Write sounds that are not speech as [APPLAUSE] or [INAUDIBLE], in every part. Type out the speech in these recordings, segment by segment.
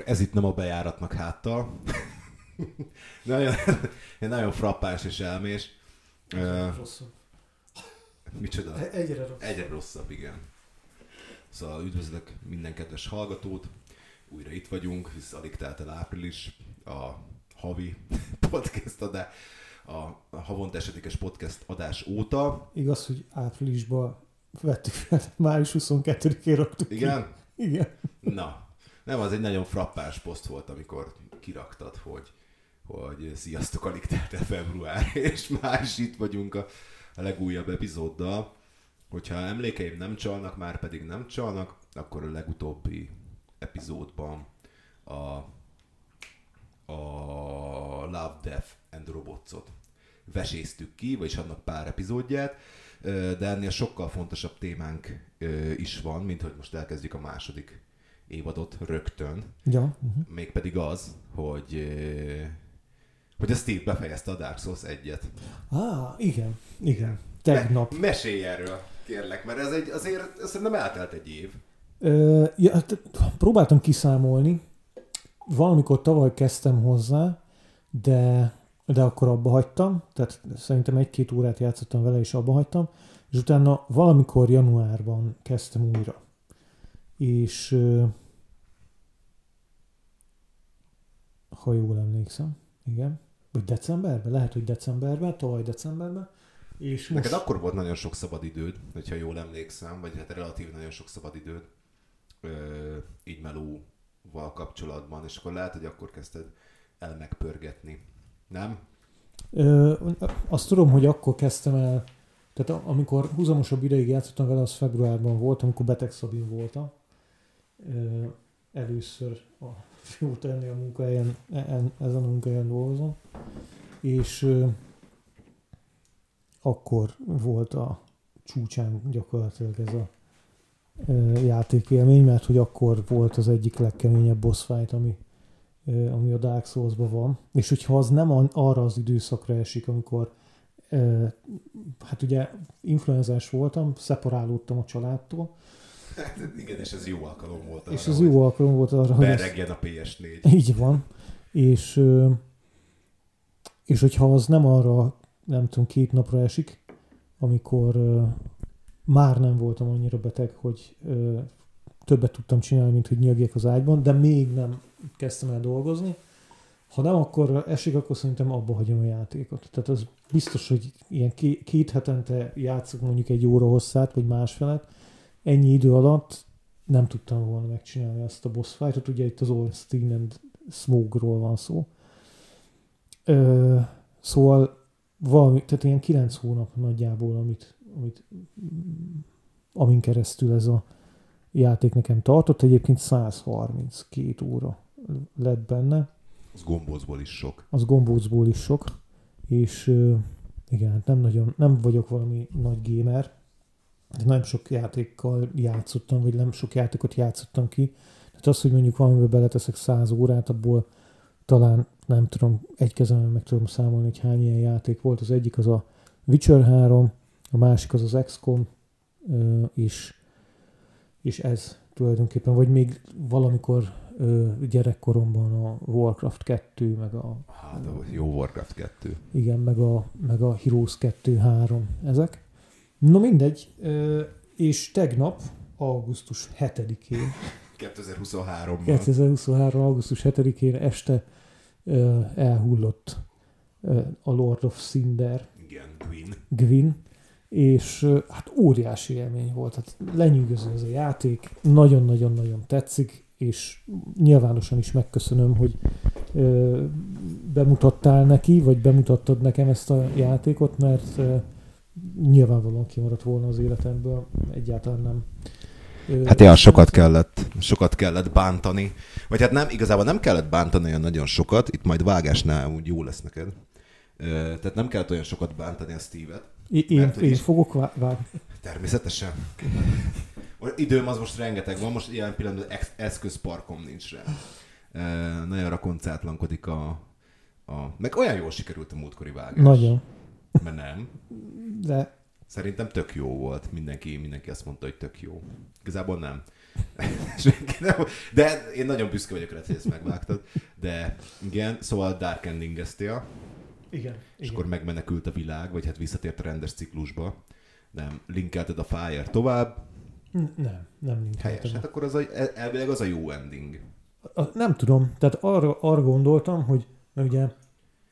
akkor ez itt nem a bejáratnak háttal. [LAUGHS] nagyon, [LAUGHS] nagyon frappáns és elmés. Egyre rosszabb. Micsoda? E- Egyre rosszabb. Egyre rosszabb, igen. Szóval üdvözlök minden kedves hallgatót. Újra itt vagyunk, hisz alig telt el április, a havi [LAUGHS] podcast adás, a havonta esedékes podcast adás óta. Igaz, hogy áprilisban vettük fel, május 22-én raktuk ki. Igen? Igen. Na, nem, az egy nagyon frappáns poszt volt, amikor kiraktad, hogy, hogy sziasztok, alig telt el február, [LAUGHS] és már is itt vagyunk a, a legújabb epizóddal. Hogyha emlékeim nem csalnak, már pedig nem csalnak, akkor a legutóbbi epizódban a, a Love, Death and Robotsot veséztük ki, vagyis annak pár epizódját, de ennél sokkal fontosabb témánk is van, mint hogy most elkezdjük a második évadot rögtön. Ja. Uh-huh. Mégpedig az, hogy ö, hogy a Steve befejezte a Dark Souls egyet. Á, igen. Igen. Tegnap. Me- mesélj erről, kérlek, mert ez egy, azért szerintem eltelt egy év. Ö, ja, hát próbáltam kiszámolni. Valamikor tavaly kezdtem hozzá, de, de akkor abba hagytam. Tehát szerintem egy-két órát játszottam vele, és abba hagytam. És utána valamikor januárban kezdtem újra. És ö, ha jól emlékszem, igen. Vagy decemberben? Lehet, hogy decemberben, tavaly decemberben. És most... Neked akkor volt nagyon sok szabad időd, hogyha jól emlékszem, vagy hát relatív nagyon sok szabad időd, ö, így melóval kapcsolatban, és akkor lehet, hogy akkor kezdted el megpörgetni. Nem? Ö, azt tudom, hogy akkor kezdtem el, tehát amikor húzamosabb ideig játszottam vele, az februárban volt, amikor beteg Szabin voltam. Ö, először a fióta ennél a munkahelyen, en, ezen a munkahelyen dolgozom. És akkor volt a csúcsán gyakorlatilag ez a ö, játékélmény, mert hogy akkor volt az egyik legkeményebb boss fight, ami, ami a Dark Souls-ban van. És hogyha az nem an- arra az időszakra esik, amikor hát ugye influenzás voltam, szeparálódtam a családtól, igen, és ez jó alkalom volt arra, és az hogy jó alkalom volt arra, hogy ezt, beregjen a PS4. így van. És, és hogyha az nem arra, nem tudom, két napra esik, amikor már nem voltam annyira beteg, hogy többet tudtam csinálni, mint hogy nyögjek az ágyban, de még nem kezdtem el dolgozni. Ha nem akkor esik, akkor szerintem abba hagyom a játékot. Tehát az biztos, hogy ilyen ké- két hetente játszok mondjuk egy óra hosszát, vagy másfelet. Ennyi idő alatt nem tudtam volna megcsinálni azt a boss fightot. Ugye itt az Ornstein and Smoke-ról van szó. Ö, szóval valami, tehát ilyen 9 hónap nagyjából, amit, amit amin keresztül ez a játék nekem tartott. Egyébként 132 óra lett benne Az gombózból is sok. az gombócból is sok, és igen, hát nem nagyon, nem vagyok valami nagy gamer, de nem sok játékkal játszottam, vagy nem sok játékot játszottam ki. Tehát az, hogy mondjuk valamivel beleteszek 100 órát, abból talán nem tudom, egy kezemben meg tudom számolni, hogy hány ilyen játék volt. Az egyik az a Witcher 3, a másik az az XCOM, és, és ez tulajdonképpen, vagy még valamikor gyerekkoromban a Warcraft 2, meg a Hát, jó Warcraft 2. igen, meg a, meg a Heroes 2-3 ezek. No mindegy, és tegnap, augusztus 7-én, 2023-ban. 2023. augusztus 7-én este elhullott a Lord of Cinder, Igen, Queen. Gwyn, és hát óriási élmény volt. Hát lenyűgöző ez a játék, nagyon-nagyon-nagyon tetszik, és nyilvánosan is megköszönöm, hogy ö, bemutattál neki, vagy bemutattad nekem ezt a játékot, mert ö, nyilvánvalóan kimaradt volna az életemből, egyáltalán nem. Hát ja, sokat kellett, sokat kellett bántani. Vagy hát nem, igazából nem kellett bántani olyan nagyon sokat, itt majd vágásnál úgy jó lesz neked. Tehát nem kellett olyan sokat bántani a Steve-et. Én, én, mert én is- fogok vá- vágni. Természetesen. Időm az most rengeteg van, most ilyen pillanatban ex- eszközparkom nincs rá. Nagyon rakoncátlankodik a, a... Meg olyan jól sikerült a múltkori vágás. Nagyon. Mert nem. De Szerintem tök jó volt. Mindenki, mindenki azt mondta, hogy tök jó. Igazából nem. de én nagyon büszke vagyok rá, hogy ezt megvágtad. De igen, szóval Dark ending -eztél, Igen. és igen. akkor megmenekült a világ, vagy hát visszatért a rendes ciklusba. Nem, linkelted a Fire tovább. N- Nem, nem nincs. Helyes. Hát akkor az a, el- elvileg az a jó ending. A, nem tudom, tehát arra, arra gondoltam, hogy mert ugye,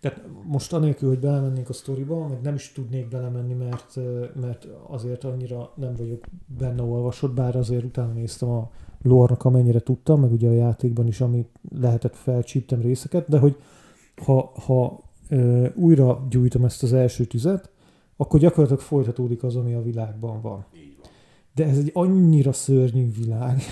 tehát most anélkül, hogy belemennék a sztoriba, meg nem is tudnék belemenni, mert, mert azért annyira nem vagyok benne olvasott, bár azért utána néztem a lore amennyire tudtam, meg ugye a játékban is, amit lehetett felcsíptem részeket, de hogy ha, ha ö, újra gyújtom ezt az első tüzet, akkor gyakorlatilag folytatódik az, ami a világban van. De ez egy annyira szörnyű világ,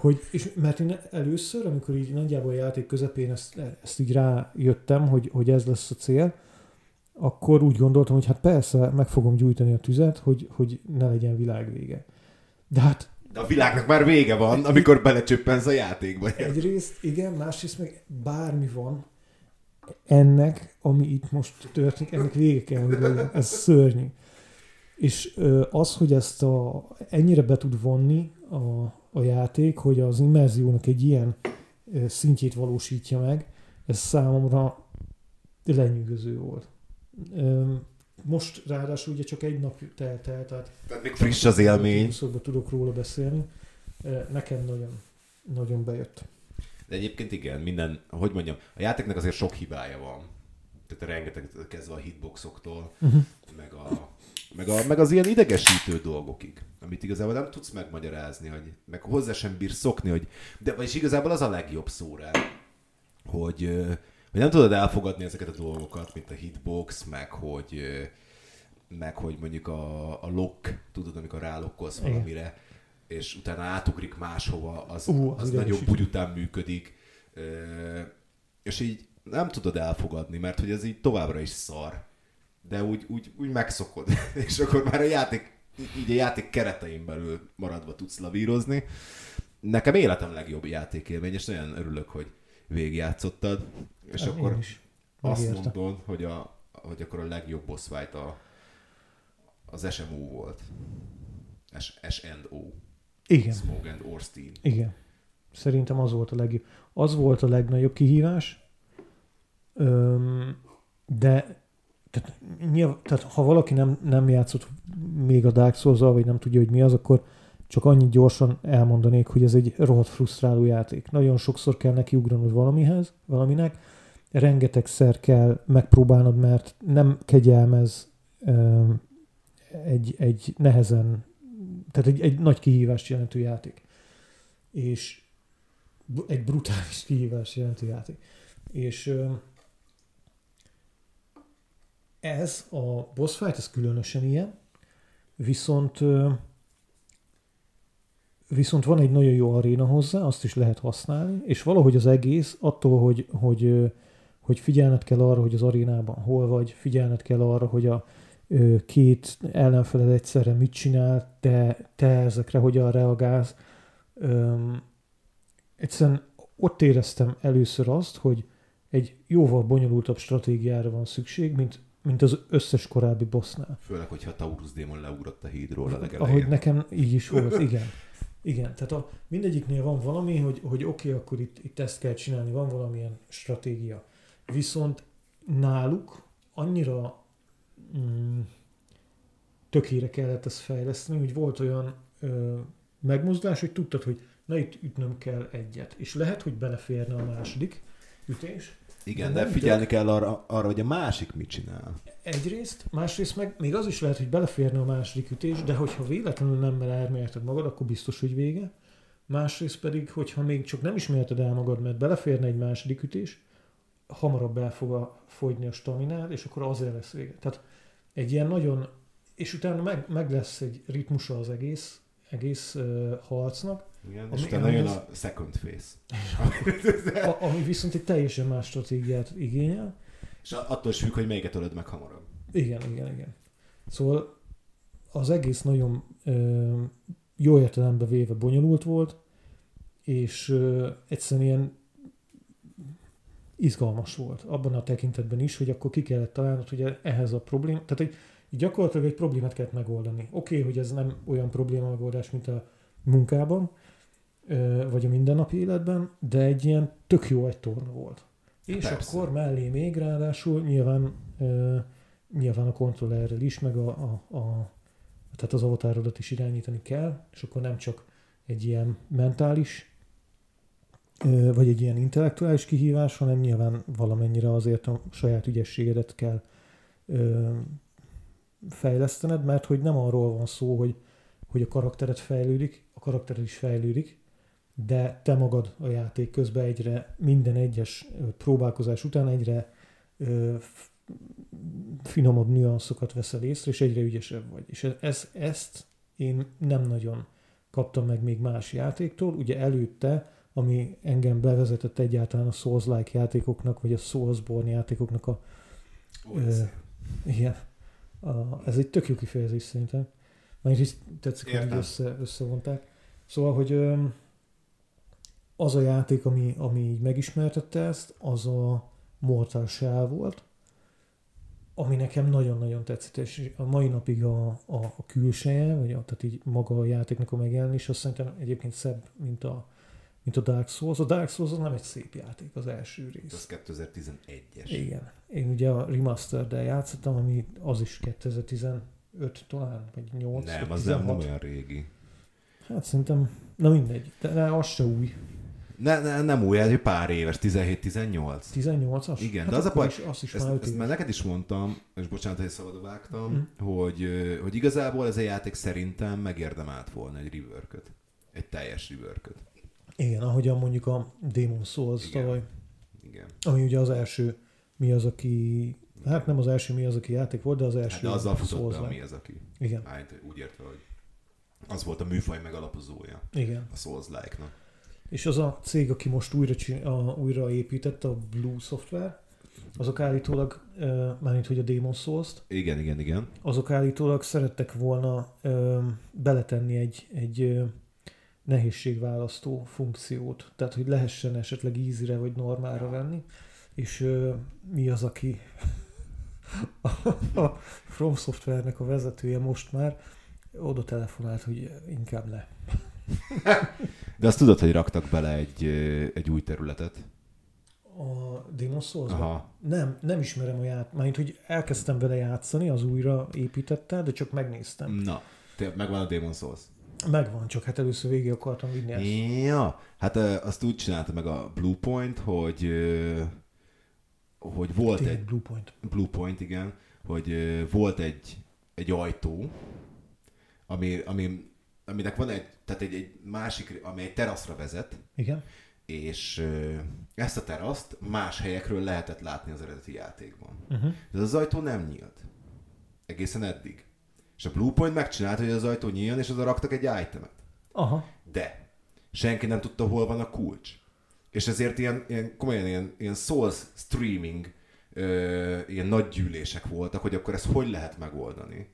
hogy, és mert én először, amikor így nagyjából a játék közepén ezt, ezt így rájöttem, hogy, hogy ez lesz a cél, akkor úgy gondoltam, hogy hát persze, meg fogom gyújtani a tüzet, hogy, hogy ne legyen világvége. De hát De a világnak már vége van, amikor belecsöppensz a játékba. egyrészt igen, másrészt meg bármi van, ennek, ami itt most történik, ennek vége kell, hogy legyen. Ez szörnyű. És az, hogy ezt a, ennyire be tud vonni a, a játék, hogy az immerziónak egy ilyen szintjét valósítja meg, ez számomra lenyűgöző volt. Most ráadásul ugye csak egy nap telt el, tehát Tehát még friss az élmény. Szóval tudok róla beszélni. Nekem nagyon, nagyon bejött. De egyébként igen, minden, hogy mondjam, a játéknak azért sok hibája van. Tehát rengeteg kezdve a hitboxoktól, Uh-huh. meg, a, meg, a, meg az ilyen idegesítő dolgokig, amit igazából nem tudsz megmagyarázni, hogy, meg hozzá sem bírsz szokni, hogy, de vagyis igazából az a legjobb szó rá, hogy, hogy nem tudod elfogadni ezeket a dolgokat, mint a hitbox, meg hogy, meg hogy mondjuk a, a lock, tudod, amikor rálokkolsz Igen. valamire, és utána átugrik máshova, az, Ú, az az nagyon bugy után működik, és így nem tudod elfogadni, mert hogy ez így továbbra is szar, de úgy, úgy, úgy megszokod, [LAUGHS] és akkor már a játék, így a játék keretein belül maradva tudsz lavírozni. Nekem életem legjobb játékélmény, és nagyon örülök, hogy végigjátszottad, és Hát akkor Én is. azt mondod, hogy, a, hogy akkor a legjobb boss fight a, az SMO volt. S, S&O. Igen. Smoke and Orstein. Igen. Szerintem az volt a legjobb. Az volt a legnagyobb kihívás, Öm, de tehát, nyilv, tehát ha valaki nem, nem játszott még a Dark souls vagy nem tudja, hogy mi az, akkor csak annyit gyorsan elmondanék, hogy ez egy rohadt frusztráló játék. Nagyon sokszor kell neki ugranod valamihez, valaminek, rengetegszer kell megpróbálnod, mert nem kegyelmez egy, egy nehezen, tehát egy, egy nagy kihívást jelentő játék. És egy brutális kihívást jelentő játék. És ez a boss fight, ez különösen ilyen, viszont viszont van egy nagyon jó aréna hozzá, azt is lehet használni, és valahogy az egész attól, hogy, hogy, hogy figyelned kell arra, hogy az arénában hol vagy, figyelned kell arra, hogy a két ellenfeled egyszerre mit csinál, te, te ezekre hogyan reagálsz. Egyszerűen ott éreztem először azt, hogy egy jóval bonyolultabb stratégiára van szükség, mint, mint az összes korábbi bossnál. Főleg, hogyha Taurus démon leugrott a hídról a legelején. Ahogy nekem így is volt, igen. Igen, tehát a, mindegyiknél van valami, hogy, hogy oké, okay, akkor itt, itt ezt kell csinálni, van valamilyen stratégia. Viszont náluk annyira mm, tökére kellett ezt fejleszteni, hogy volt olyan ö, megmozdulás, hogy tudtad, hogy na itt ütnöm kell egyet. És lehet, hogy beleférne a második ütés, Igen, De de figyelni kell arra, arra, hogy a másik mit csinál. Egyrészt, másrészt meg még az is lehet, hogy beleférne a második ütés, de hogyha véletlenül nem elmérted magad, akkor biztos, hogy vége. Másrészt pedig, hogyha még csak nem ismerted el magad, mert beleférne egy második ütés, hamarabb el fog a, fogyni a staminád, és akkor azért lesz vége. Tehát egy ilyen nagyon, és utána meg, meg lesz egy ritmusa az egész, egész uh, harcnak, Igen, Ami- és utána jön a second face. a, ami viszont egy teljesen más stratégiát igényel. És attól is függ, hogy melyiket ölöd meg hamarabb. Igen, igen, igen. Szóval az egész nagyon ö, jó értelembe véve bonyolult volt, és ö, egyszerűen ilyen izgalmas volt abban a tekintetben is, hogy akkor ki kellett találnod, hogy ehhez a probléma, tehát egy, így gyakorlatilag egy problémát kellett megoldani. Oké, okay, hogy ez nem olyan probléma megoldás, mint a munkában, vagy a mindennapi életben, de egy ilyen tök jó egy torna volt. És Persze. akkor mellé még ráadásul nyilván, nyilván a kontrollerrel is, meg a, a, a tehát az avatárodat is irányítani kell, és akkor nem csak egy ilyen mentális, vagy egy ilyen intellektuális kihívás, hanem nyilván valamennyire azért a saját ügyességedet kell fejlesztened, mert hogy nem arról van szó, hogy, hogy a karaktered fejlődik, a karaktered is fejlődik, de te magad a játék közben egyre, minden egyes próbálkozás után egyre ö, finomabb nüanszokat veszel észre, és egyre ügyesebb vagy. És ez, ezt én nem nagyon kaptam meg még más játéktól. Ugye előtte, ami engem bevezetett egyáltalán a Souls-like játékoknak, vagy a Soulsborne játékoknak a Ö, igen. A, ez egy tök jó kifejezés szerintem. Mert is tetszik, hogy össze, összevonták. Szóval, hogy az a játék, ami, ami így megismertette ezt, az a Mortal Shell volt, ami nekem nagyon-nagyon tetszett, és a mai napig a, a, a külseje, vagy a, tehát így maga a játéknak a megjelenés, azt szerintem egyébként szebb, mint a, mint a Dark Souls. A Dark Souls az nem egy szép játék, az első rész. Az 2011-es. Igen. Én ugye a remaster játszottam, ami az is 2015 talán, vagy 8 Nem, az nem, 16. nem olyan régi. Hát szerintem, na mindegy, de, de az se új. Ne, ne, nem új, ez egy pár éves, 17-18. 18-as? Igen, hát de az a baj- is, azt is Ezt, már 5 ezt már neked is mondtam, és bocsánat, hogy szabadba vágtam, Mhm. hogy, hogy igazából ez a játék szerintem megérdemelt volna egy rework Egy teljes rework Igen, ahogyan mondjuk a Demon Souls Igen. tavaly, Igen. ami ugye az első mi az, aki, hát nem az első mi az, aki játék volt, de az első Hát de azzal futott be, Souls-like. ami az, aki. Igen, Hát úgy értve, hogy az volt a műfaj megalapozója igen. a Souls-like-nak. És az a cég, aki most újra, a, újra építette, a Blue Software, azok állítólag, uh, mármint hogy a Demon Souls-t, Igen, igen, igen. azok állítólag szerettek volna ö, beletenni egy, egy ö, nehézségválasztó funkciót, tehát hogy lehessen esetleg easy vagy normálra venni, és ö, mi az, aki [LAUGHS] a, a From Software-nek a vezetője most már oda telefonált, hogy inkább ne. De azt tudod, hogy raktak bele egy, egy új területet? A Demon souls. Nem, nem ismerem a ját, mármint, hogy elkezdtem vele játszani, az újra építette, de csak megnéztem. Na, te, megvan a Demon Souls. Megvan, csak hát először végig akartam vinni ezt. Ja, hát azt úgy csinálta meg a Bluepoint, hogy hogy volt Tényleg egy Blue Point. Bluepoint, igen, hogy volt egy, egy ajtó, ami, ami, aminek van egy, tehát egy, egy másik, ami egy teraszra vezet, Igen. és ezt a teraszt más helyekről lehetett látni az eredeti játékban. Uh-huh. De az ajtó nem nyílt. Egészen eddig. És a Bluepoint megcsinálta, hogy az ajtó nyíljon, és oda raktak egy itemet. Aha. De senki nem tudta, hol van a kulcs. És ezért ilyen, ilyen komolyan ilyen, ilyen Souls streaming, ö, ilyen nagy gyűlések voltak, hogy akkor ezt hogy lehet megoldani.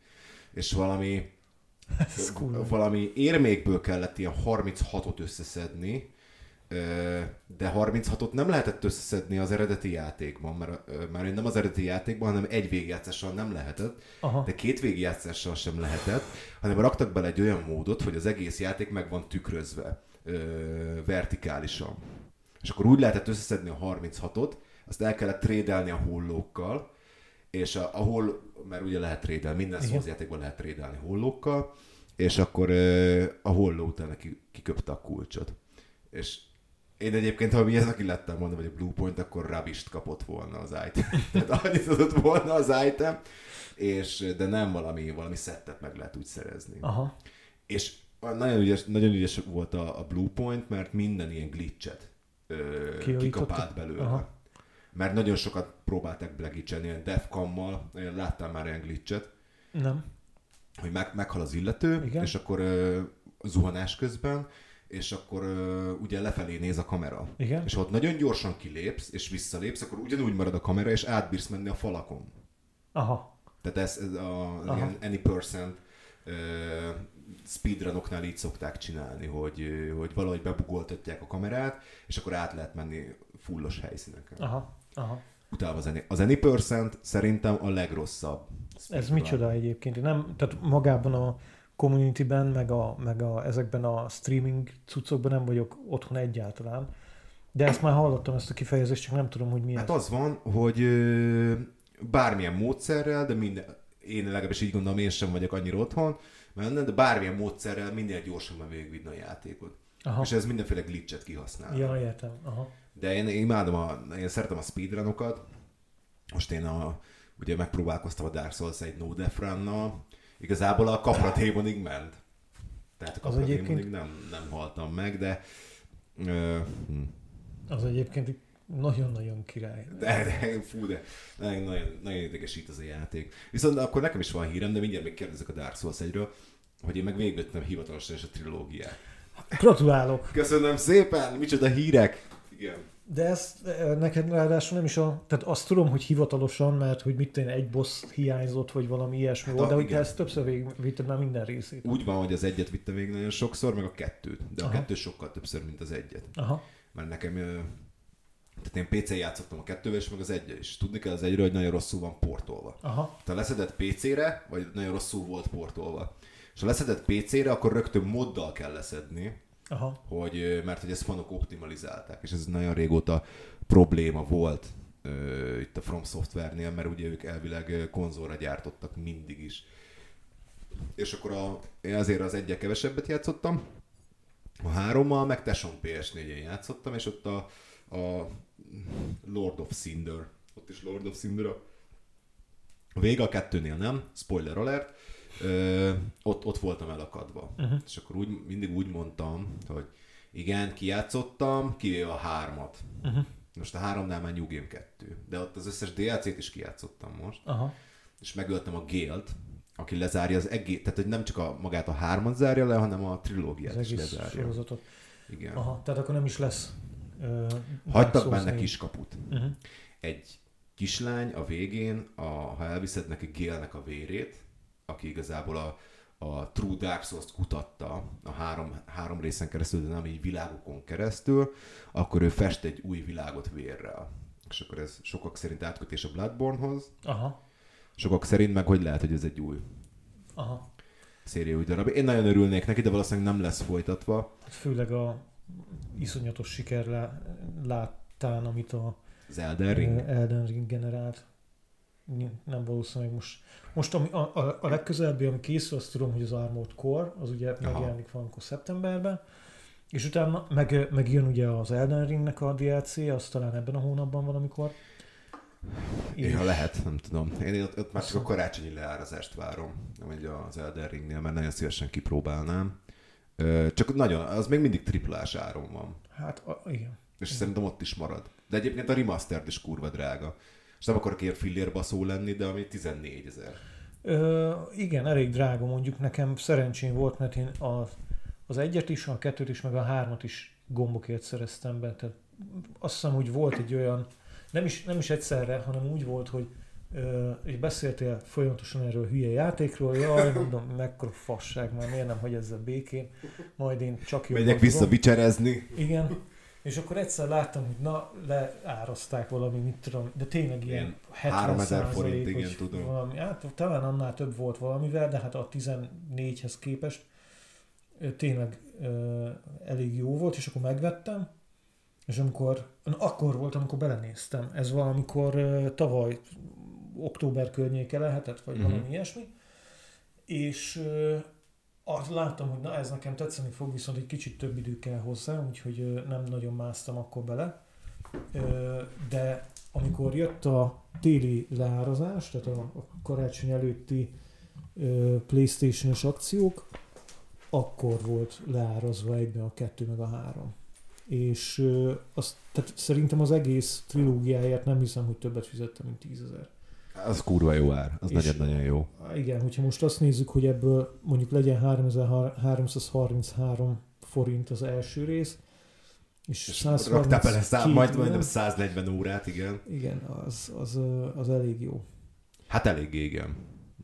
És valami, [LAUGHS] kurva. valami érmékből kellett ilyen 36-ot összeszedni, de 36-ot nem lehetett összeszedni az eredeti játékban, mert már nem az eredeti játékban, hanem egy végjátszással nem lehetett, Aha. de két végjátszással sem lehetett, hanem raktak bele egy olyan módot, hogy az egész játék meg van tükrözve vertikálisan. És akkor úgy lehetett összeszedni a 36-ot, azt el kellett trédelni a hollókkal, és a, ahol, mert ugye lehet trédelni, minden Igen. Souls játékban lehet trédelni hollókkal, és akkor a holló utána ki, kiköpte a kulcsot. És én egyébként, ha mi ez, aki lettem volna, vagy a Bluepoint, akkor rabist kapott volna az item. [LAUGHS] Tehát annyit adott volna az item, és, de nem valami, valami szettet meg lehet úgy szerezni. Aha. És nagyon ügyes, nagyon ügyes volt a, a Bluepoint, mert minden ilyen glitchet ö, kikapált belőle. Aha. Mert nagyon sokat próbálták blegicseni, ilyen defcammal, én láttam már ilyen glitchet, Nem. hogy meg, meghal az illető, Igen. és akkor ö, zuhanás közben, és akkor ugye lefelé néz a kamera. Igen. És ha ott nagyon gyorsan kilépsz, és visszalépsz, akkor ugyanúgy marad a kamera, és átbírsz menni a falakon. Aha. Tehát ez, ez a Aha. ilyen any percent uh, speedrunoknál így szokták csinálni, hogy, hogy valahogy bebugoltatják a kamerát, és akkor át lehet menni fullos helyszíneken. Aha. Aha. Utána az any, az any percent szerintem a legrosszabb. Ez micsoda egyébként? Nem, tehát magában a, communityben, meg, a, meg a, ezekben a streaming cuccokban nem vagyok otthon egyáltalán. De ezt már hallottam, ezt a kifejezést, csak nem tudom, hogy mi Hát ez. az van, hogy ö, bármilyen módszerrel, de minden, én legalábbis így gondolom, én sem vagyok annyira otthon, mert de bármilyen módszerrel minél gyorsabban végigvinni a játékot. Aha. És ez mindenféle glitchet kihasznál. Ja, értem. Aha. De én imádom, a, én szeretem a speedrunokat. Most én a, ugye megpróbálkoztam a Dark Souls egy no death runnal. Igazából a kapra démonig ment. Tehát a Az kapra egyébként- démonig nem, nem haltam meg, de... Ö, hm. Az egyébként nagyon-nagyon király. De, de fú, de nagyon, nagyon, nagyon idegesít az a játék. Viszont akkor nekem is van hírem, de mindjárt még kérdezek a Dark Souls egyről, hogy én meg végigvettem hivatalosan is a trilógiát. Gratulálok! Köszönöm szépen, micsoda hírek! Igen. De ezt eh, neked ráadásul nem is a... Tehát azt tudom, hogy hivatalosan, mert hogy mit tenni, egy boss hiányzott, vagy valami ilyesmi Hát volt, a- de igen. ezt többször végigvitted már minden részét. Úgy van, hogy az egyet vitte végig nagyon sokszor, meg a kettőt. De a Aha. kettő sokkal többször, mint az egyet. Aha. Mert nekem, tehát én PC-n játszottam a kettővel, és meg az egyel is. Tudni kell az egyről, hogy nagyon rosszul van portolva. Aha. Te leszedett PC-re, vagy nagyon rosszul volt portolva. És ha leszedett PC-re, akkor rögtön moddal kell leszedni, Aha. hogy, mert hogy ezt fanok optimalizálták, és ez nagyon régóta probléma volt ö, itt a From Software-nél, mert ugye ők elvileg konzolra gyártottak mindig is. És akkor a, én azért az egyel kevesebbet játszottam, a hárommal, meg Teson PS4-en játszottam, és ott a, a Lord of Cinder, ott is Lord of Cinder a vége a kettőnél nem, spoiler alert, ö, ott, ott voltam elakadva. Uh-huh. És akkor úgy, mindig úgy mondtam, hogy igen, kijátszottam, kivéve a hármat. Uh-huh. Most a háromnál már New Game 2. De ott az összes DLC-t is kijátszottam most. Aha. És megöltem a Gélt, aki lezárja az egész, tehát hogy nem csak a, magát a hármat zárja le, hanem a trilógiát Az is lezárja. sorozatot. Igen. Aha. Tehát akkor nem is lesz... Uh, Hagytak benne kiskaput. Uh-huh. Egy kislány a végén, a, ha elviszed neki Gélnek a vérét, aki igazából a, a True Dark Souls-t kutatta a három, három részen keresztül, de nem így világokon keresztül, akkor ő fest egy új világot vérrel. És akkor ez sokak szerint átkötés a Bloodborne-hoz, Aha. sokak szerint meg hogy lehet, hogy ez egy új Aha. széria új darab. Én nagyon örülnék neki, de valószínűleg nem lesz folytatva. Hát főleg a iszonyatos siker lá- láttán, amit a Az Elden Ring. Ring. Elden Ring generált. Nem valószínűleg most. Most ami, a, a, a legközelebbi, ami készül, azt tudom, hogy az Armored Core, az ugye Aha. megjelenik valamikor szeptemberben, és utána meg, meg jön ugye az Elden Ringnek a DLC, az talán ebben a hónapban valamikor. És- Ja, lehet, nem tudom. Én ott, ott már csak a karácsonyi leárazást várom, amíg az Elden Ringnél, mert nagyon szívesen kipróbálnám. Csak nagyon, az még mindig triplás áron van. Hát a, igen. És szerintem ott is marad. De egyébként a remastered is kurva drága. És nem akarok ilyen fillérbaszó lenni, de ami 14 ezer. Ö, igen, elég drága mondjuk nekem szerencsém volt, mert én a, az egyet is, a kettőt is, meg a hármat is gombokért szereztem be. Tehát azt hiszem, hogy volt egy olyan, nem is, nem is egyszerre, hanem úgy volt, hogy ö, és beszéltél folyamatosan erről a hülye játékról, jaj, mondom, mekkora fasság, már miért nem hagy ezzel békén, majd én csak jobban Megyek vissza vicserezni. Igen. És akkor egyszer láttam, hogy na, leáraszták valami, mit tudom, de tényleg ilyen Ilyen 70 3000 forint, igen, tudom. Valami, hát talán annál több volt valamivel, de hát a 14-hez képest tényleg ö, elég jó volt, és akkor megvettem, és amikor, na, akkor volt, amikor belenéztem. Ez valamikor ö, tavaly október környéke lehetett, vagy uh-huh. valami ilyesmi. És ö, azt láttam, hogy na ez nekem tetszeni fog, viszont egy kicsit több idő kell hozzá, úgyhogy nem nagyon másztam akkor bele. De amikor jött a téli leárazás, tehát a, karácsony előtti ö, Playstation-os akciók, akkor volt leárazva egybe a kettő meg a három. És azt, tehát szerintem az egész trilógiáját nem hiszem, hogy többet fizettem, mint 10 ezer. Az kurva jó ár. Az nagyon-nagyon jó. Igen, hogyha most azt nézzük, hogy ebből mondjuk legyen 3333 forint az első rész, és, És 132 raktál bele szá- majd nem? majdnem 140 órát, igen. Igen, az, az, az elég jó. Hát elég igen.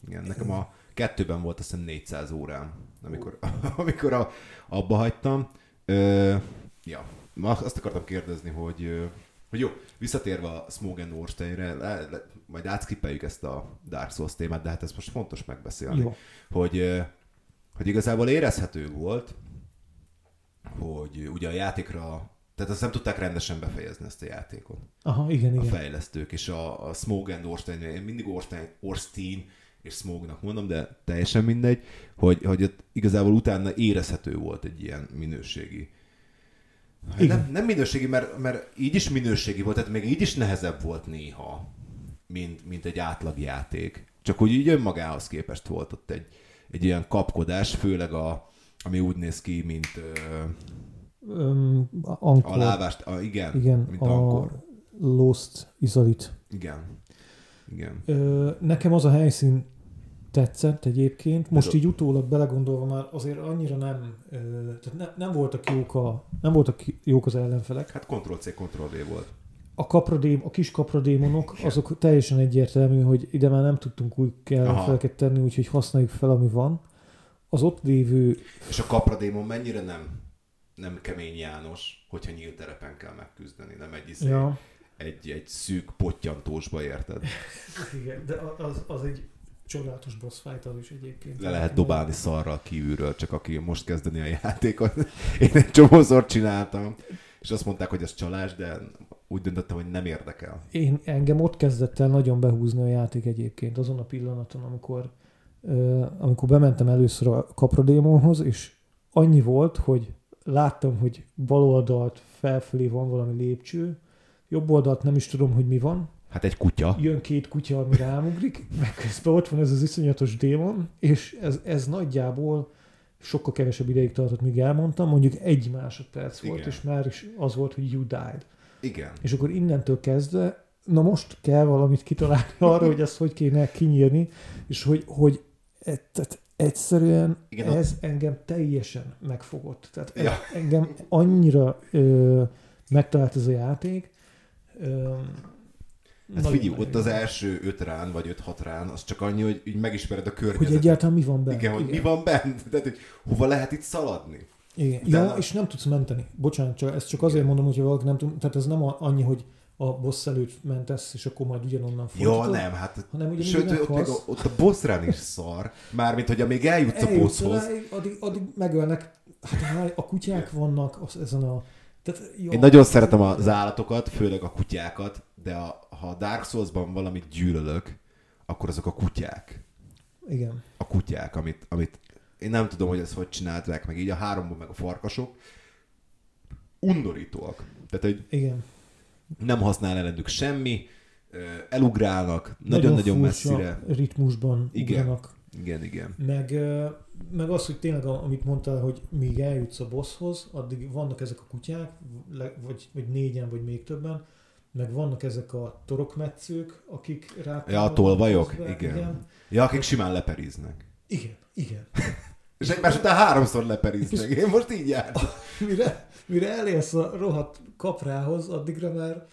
Igen, nekem a kettőben volt azt hiszem 400 órám, amikor, [LAUGHS] amikor a, abba hagytam. Ö, ja, azt akartam kérdezni, hogy, hogy jó, visszatérve a Smoke and Orsteinre, le, le, majd átskippeljük ezt a Dark Souls témát, de hát ez most fontos megbeszélni, Jó. hogy hogy igazából érezhető volt, hogy ugye a játékra, tehát azt nem tudták rendesen befejezni ezt a játékot. Aha, igen, A igen. fejlesztők, és a, a Smog and Orstein, én mindig Orstein, Orstein és Smognak mondom, de teljesen mindegy, hogy, hogy ott igazából utána érezhető volt egy ilyen minőségi. Hát Igen. Nem, nem minőségi, mert, mert így is minőségi volt, tehát még így is nehezebb volt néha, mint, mint egy átlagjáték. Csak hogy így önmagához képest volt ott egy, egy ilyen kapkodás, főleg a, ami úgy néz ki, mint ö, Öm, Ankor. a lávást, a, igen, Igen, mint a Ankor. Lost Izalit. Igen. Igen. Ö, nekem az a helyszín tetszett egyébként. Most így utólag belegondolva már azért annyira nem, tehát ne, nem voltak jók a, nem voltak jók az ellenfelek. Hát Ctrl-C, Ctrl-V volt. A, kapradém, a kis kapradémonok, azok teljesen egyértelmű, hogy ide már nem tudtunk új ellenfeleket tenni, úgyhogy használjuk fel, ami van. Az ott lévő, És a kapradémon mennyire nem, nem kemény János, hogyha nyílt terepen kell megküzdeni, nem egy, izé, ja, egy, egy szűk pottyantósba, érted? igen, de az, az egy csodálatos boss fight az is egyébként. Le lehet dobálni szarral kívülről, csak aki most kezdeni a játékot. [LAUGHS] Én egy csomószor csináltam, és azt mondták, hogy ez csalás, de úgy döntöttem, hogy nem érdekel. Én engem ott kezdett el nagyon behúzni a játék egyébként, azon a pillanaton, amikor, amikor bementem először a kapradémonhoz, és annyi volt, hogy láttam, hogy bal oldalt felfelé van valami lépcső, jobb oldalt nem is tudom, hogy mi van, Hát egy kutya. jön két kutya, ami rámugrik, meg közben ott van ez az iszonyatos démon, és ez, ez nagyjából sokkal kevesebb ideig tartott, míg elmondtam, mondjuk egy másodperc volt, Igen. és már is az volt, hogy you died. Igen. És akkor innentől kezdve, na most kell valamit kitalálni [LAUGHS] arra, hogy ezt hogy kéne kinyírni, és hogy, hogy e- tehát egyszerűen Igen, ez engem teljesen megfogott. Tehát ja. engem annyira ö, megtalált ez a játék. Ö, Hát nagyon figyelj, ott az első öt rán, vagy öt-hat rán, az csak annyi, hogy így megismered a Hogy környezetet. egyáltalán mi van benne. Igen, hogy mi van bent, [LAUGHS] tehát hogy hova lehet itt szaladni. Igen. Utána- Ja, és nem tudsz menteni. Bocsánat, csak, ezt csak azért mondom, hogy valaki nem tud, tehát ez nem a- annyi, hogy a boss előtt mentesz, és akkor majd ugyanonnan folytatod, nem, hát hanem ugye Sőt, ott, még a, ott a boss run is szar. Mármint, hogy amíg eljutsz a Eljutsz bosshoz. odáig, addig, addig megölnek, hát a kutyák vannak az, ezen a... Tehát, jó, Én nagyon szeretem az állatokat, főleg a kutyákat, de a, ha a Dark Souls-ban valamit gyűlölök, akkor azok a kutyák. Igen. A kutyák, amit, amit én nem tudom, hogy ezt hogy csinálták meg így a háromban meg a farkasok. Undorítóak. Tehát, hogy Igen. nem használ ellenük semmi, elugrálnak, nagyon-nagyon messzire. ritmusban Igen. ugranak. Igen, igen. Meg, meg az, hogy tényleg, amit mondtál, hogy míg eljutsz a bosshoz, addig vannak ezek a kutyák, vagy, vagy négyen, vagy még többen, meg vannak ezek a torokmetszők, akik rá... Ja, a tolvajok? közben. Igen. igen. Ja, akik simán leperiznek. Igen, igen. [LAUGHS] És egymás után háromszor leperiznek. Én most így jártam. [LAUGHS] Mire, mire elérsz a rohadt kaprához, addigra már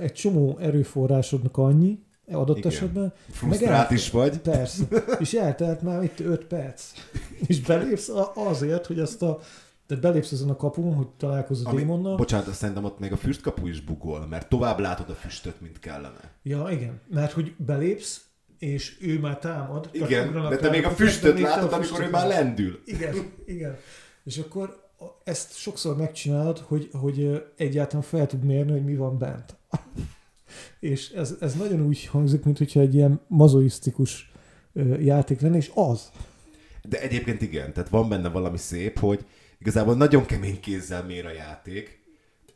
egy csomó erőforrásodnak annyi, adott Igen. esetben, Frusztrált is vagy. Persze. És eltelt már itt 5 perc. [LAUGHS] És belépsz azért, hogy ezt a... Tehát belépsz ezen a kapun, hogy találkozz a Ami, démonnal. bocsánat, azt szerintem ott még a füstkapu is bugol, mert tovább látod a füstöt, mint kellene. Ja, igen. Mert hogy belépsz, és ő már támad. Igen, de te rá még a füstöt te a látod, amikor ő már látod. lendül. Igen, igen. És akkor ezt sokszor megcsinálod, hogy, hogy egyáltalán fel tud mérni, hogy mi van bent. [LAUGHS] és ez, ez nagyon úgy hangzik, mint hogyha egy ilyen mazoisztikus játék lenne, és az. De egyébként igen, tehát van benne valami szép, hogy igazából nagyon kemény kézzel mér a játék,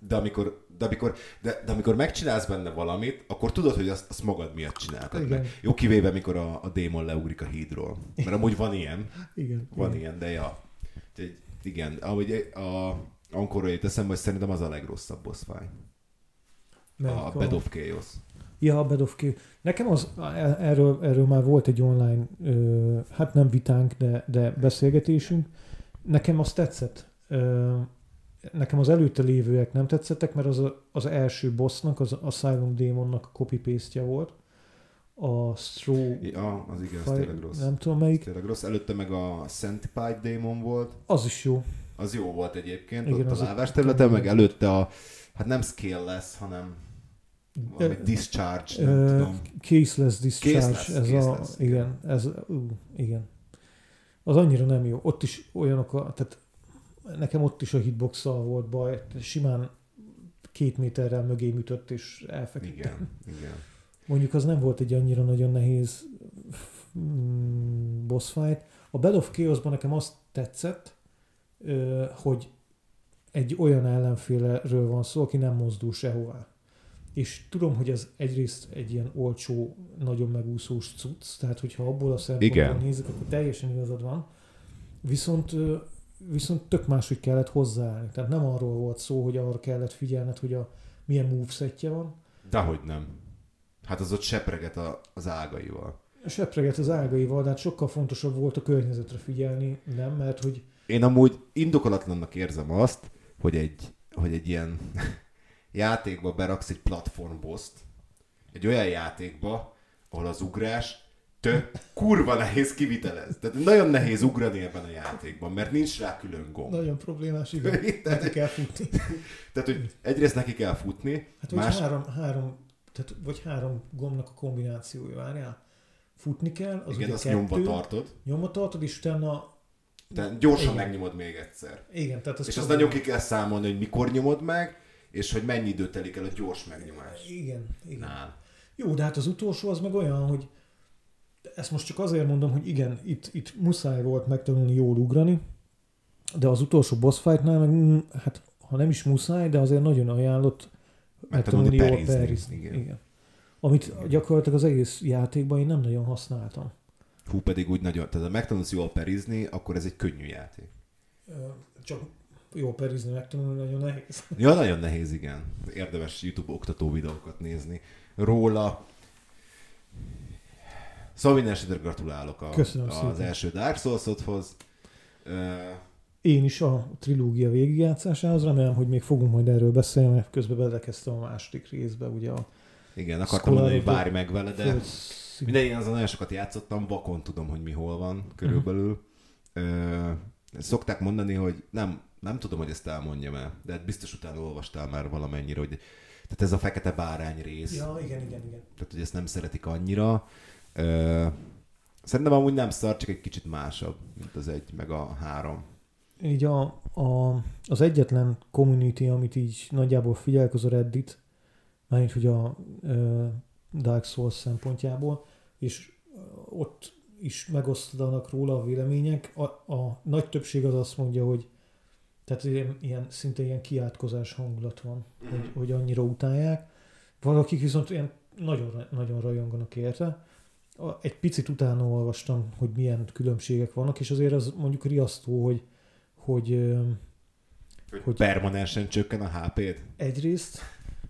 de amikor, de amikor, de, de amikor megcsinálsz benne valamit, akkor tudod, hogy azt, azt magad miatt csináltad Igen. meg. Jó kivéve, mikor a, a démon leugrik a hídról. Mert amúgy van ilyen, [LAUGHS] Igen. van igen. ilyen, de ja. Úgyhogy igen, ahogy a Ankorra jött eszembe, hogy szerintem az a legrosszabb boss fight. A Bed of Chaos. Ja, a Bed of Chaos. Nekem az, erről, erről már volt egy online, hát nem vitánk, de, de beszélgetésünk. Nekem az tetszett. Nekem az előtte lévőek nem tetszettek, mert az a, az első bossnak, az Asylum Demonnak a copy paste volt. A Straw... Ja, az igen, az Faj- tényleg rossz. Nem tudom melyik. tényleg rossz. Előtte meg a Centipede Demon volt. Az is jó. Az jó volt egyébként, Igen, ott az a lávás területen, meg előtte a, hát nem scale lesz, hanem valami Ö, discharge, nem Ö, tudom. Caseless Discharge. Caseless, ez caseless, a, igen, ez, ú, igen. Az annyira nem jó. Ott is olyanok, a, tehát nekem ott is a hitbox volt baj, simán két méterrel mögé ütött és elfeküdtem. Igen, igen. Mondjuk az nem volt egy annyira nagyon nehéz mm, boss fight. A Bell of Chaos-ban nekem azt tetszett, hogy egy olyan ellenféleről van szó, aki nem mozdul sehová. És tudom, hogy ez egyrészt egy ilyen olcsó, nagyon megúszós cucc, tehát hogyha abból a szempontból Igen. nézzük, akkor teljesen igazad van. Viszont, viszont tök máshogy kellett hozzáállni. Tehát nem arról volt szó, hogy arra kellett figyelned, hogy a, milyen movesetje van. Dehogy nem. Hát az ott sepreget a, az ágaival. Sepreget az ágaival, de hát sokkal fontosabb volt a környezetre figyelni, nem? Mert hogy Én amúgy indokolatlannak érzem azt, hogy egy, hogy egy ilyen játékba beraksz egy platformboszt, egy olyan játékba, ahol az ugrás tök kurva nehéz kivitelez. Tehát nagyon nehéz ugrani ebben a játékban, mert nincs rá külön gomb. nagyon problémás, igen. [LAUGHS] Tehát, Neki kell futni. [LAUGHS] tehát, hogy egyrészt neki kell futni, Hát vagy más, három, három, tehát vagy három gombnak a kombinációja, várjál. Futni kell, az igen, azt kettő, nyomva tartod, nyomva tartod, és utána, de gyorsan Igen. megnyomod még egyszer. igen, tehát az És azt nagyon ki kell számolni, hogy mikor nyomod meg, és hogy mennyi idő telik el a gyors megnyomás. Igen, igen. Nál. Jó, de hát az utolsó az meg olyan, hogy ezt most csak azért mondom, hogy igen, itt, itt muszáj volt megtanulni jól ugrani, de az utolsó boss fightnál meg, mm, hát ha nem is muszáj, de azért nagyon ajánlott Megtanulni jól perizni, igen. igen. Amit gyakorlatilag az egész játékban én nem nagyon használtam. Hú, pedig úgy nagyon, tehát ha megtanulsz jól perizni, akkor ez egy könnyű játék. Csak jól perizni, megtanulni nagyon nehéz. [LAUGHS] Ja, nagyon nehéz, igen. Érdemes YouTube oktató videókat nézni róla. Szóval minden esetre gratulálok a, Köszönöm az szépen. első Dark. Ö, Én is a trilógia végigjátszásához, remélem, hogy még fogunk majd erről beszélni, mert közben belekezdtem a második részbe, ugye a igen, akartam mondani, hogy várj meg vele, de minden én azon nagyon sokat játszottam, vakon tudom, hogy mi hol van körülbelül. Ö, szokták mondani, hogy nem, nem tudom, hogy ezt elmondjam el, de hát biztos utána olvastál már valamennyire, hogy tehát ez a fekete bárány rész, Ja, igen, igen, igen. tehát hogy ezt nem szeretik annyira. Ö, szerintem amúgy nem szar, csak egy kicsit másabb, mint az egy, meg a három. Így a, a, az egyetlen community, amit így nagyjából figyelek, az a Reddit, mármint hogy a ö, Dark Souls szempontjából, és ott is megosztanak róla a vélemények. A, a nagy többség az azt mondja, hogy tehát ilyen, ilyen, szinte ilyen kiátkozás hangulat van, hogy, hogy annyira utálják. Valakik viszont ilyen nagyon, nagyon rajonganak érte. Egy picit utána olvastam, hogy milyen különbségek vannak, és azért az mondjuk riasztó, hogy, hogy Hogy, Hogy- permanensen csökken a HP-d? egyrészt,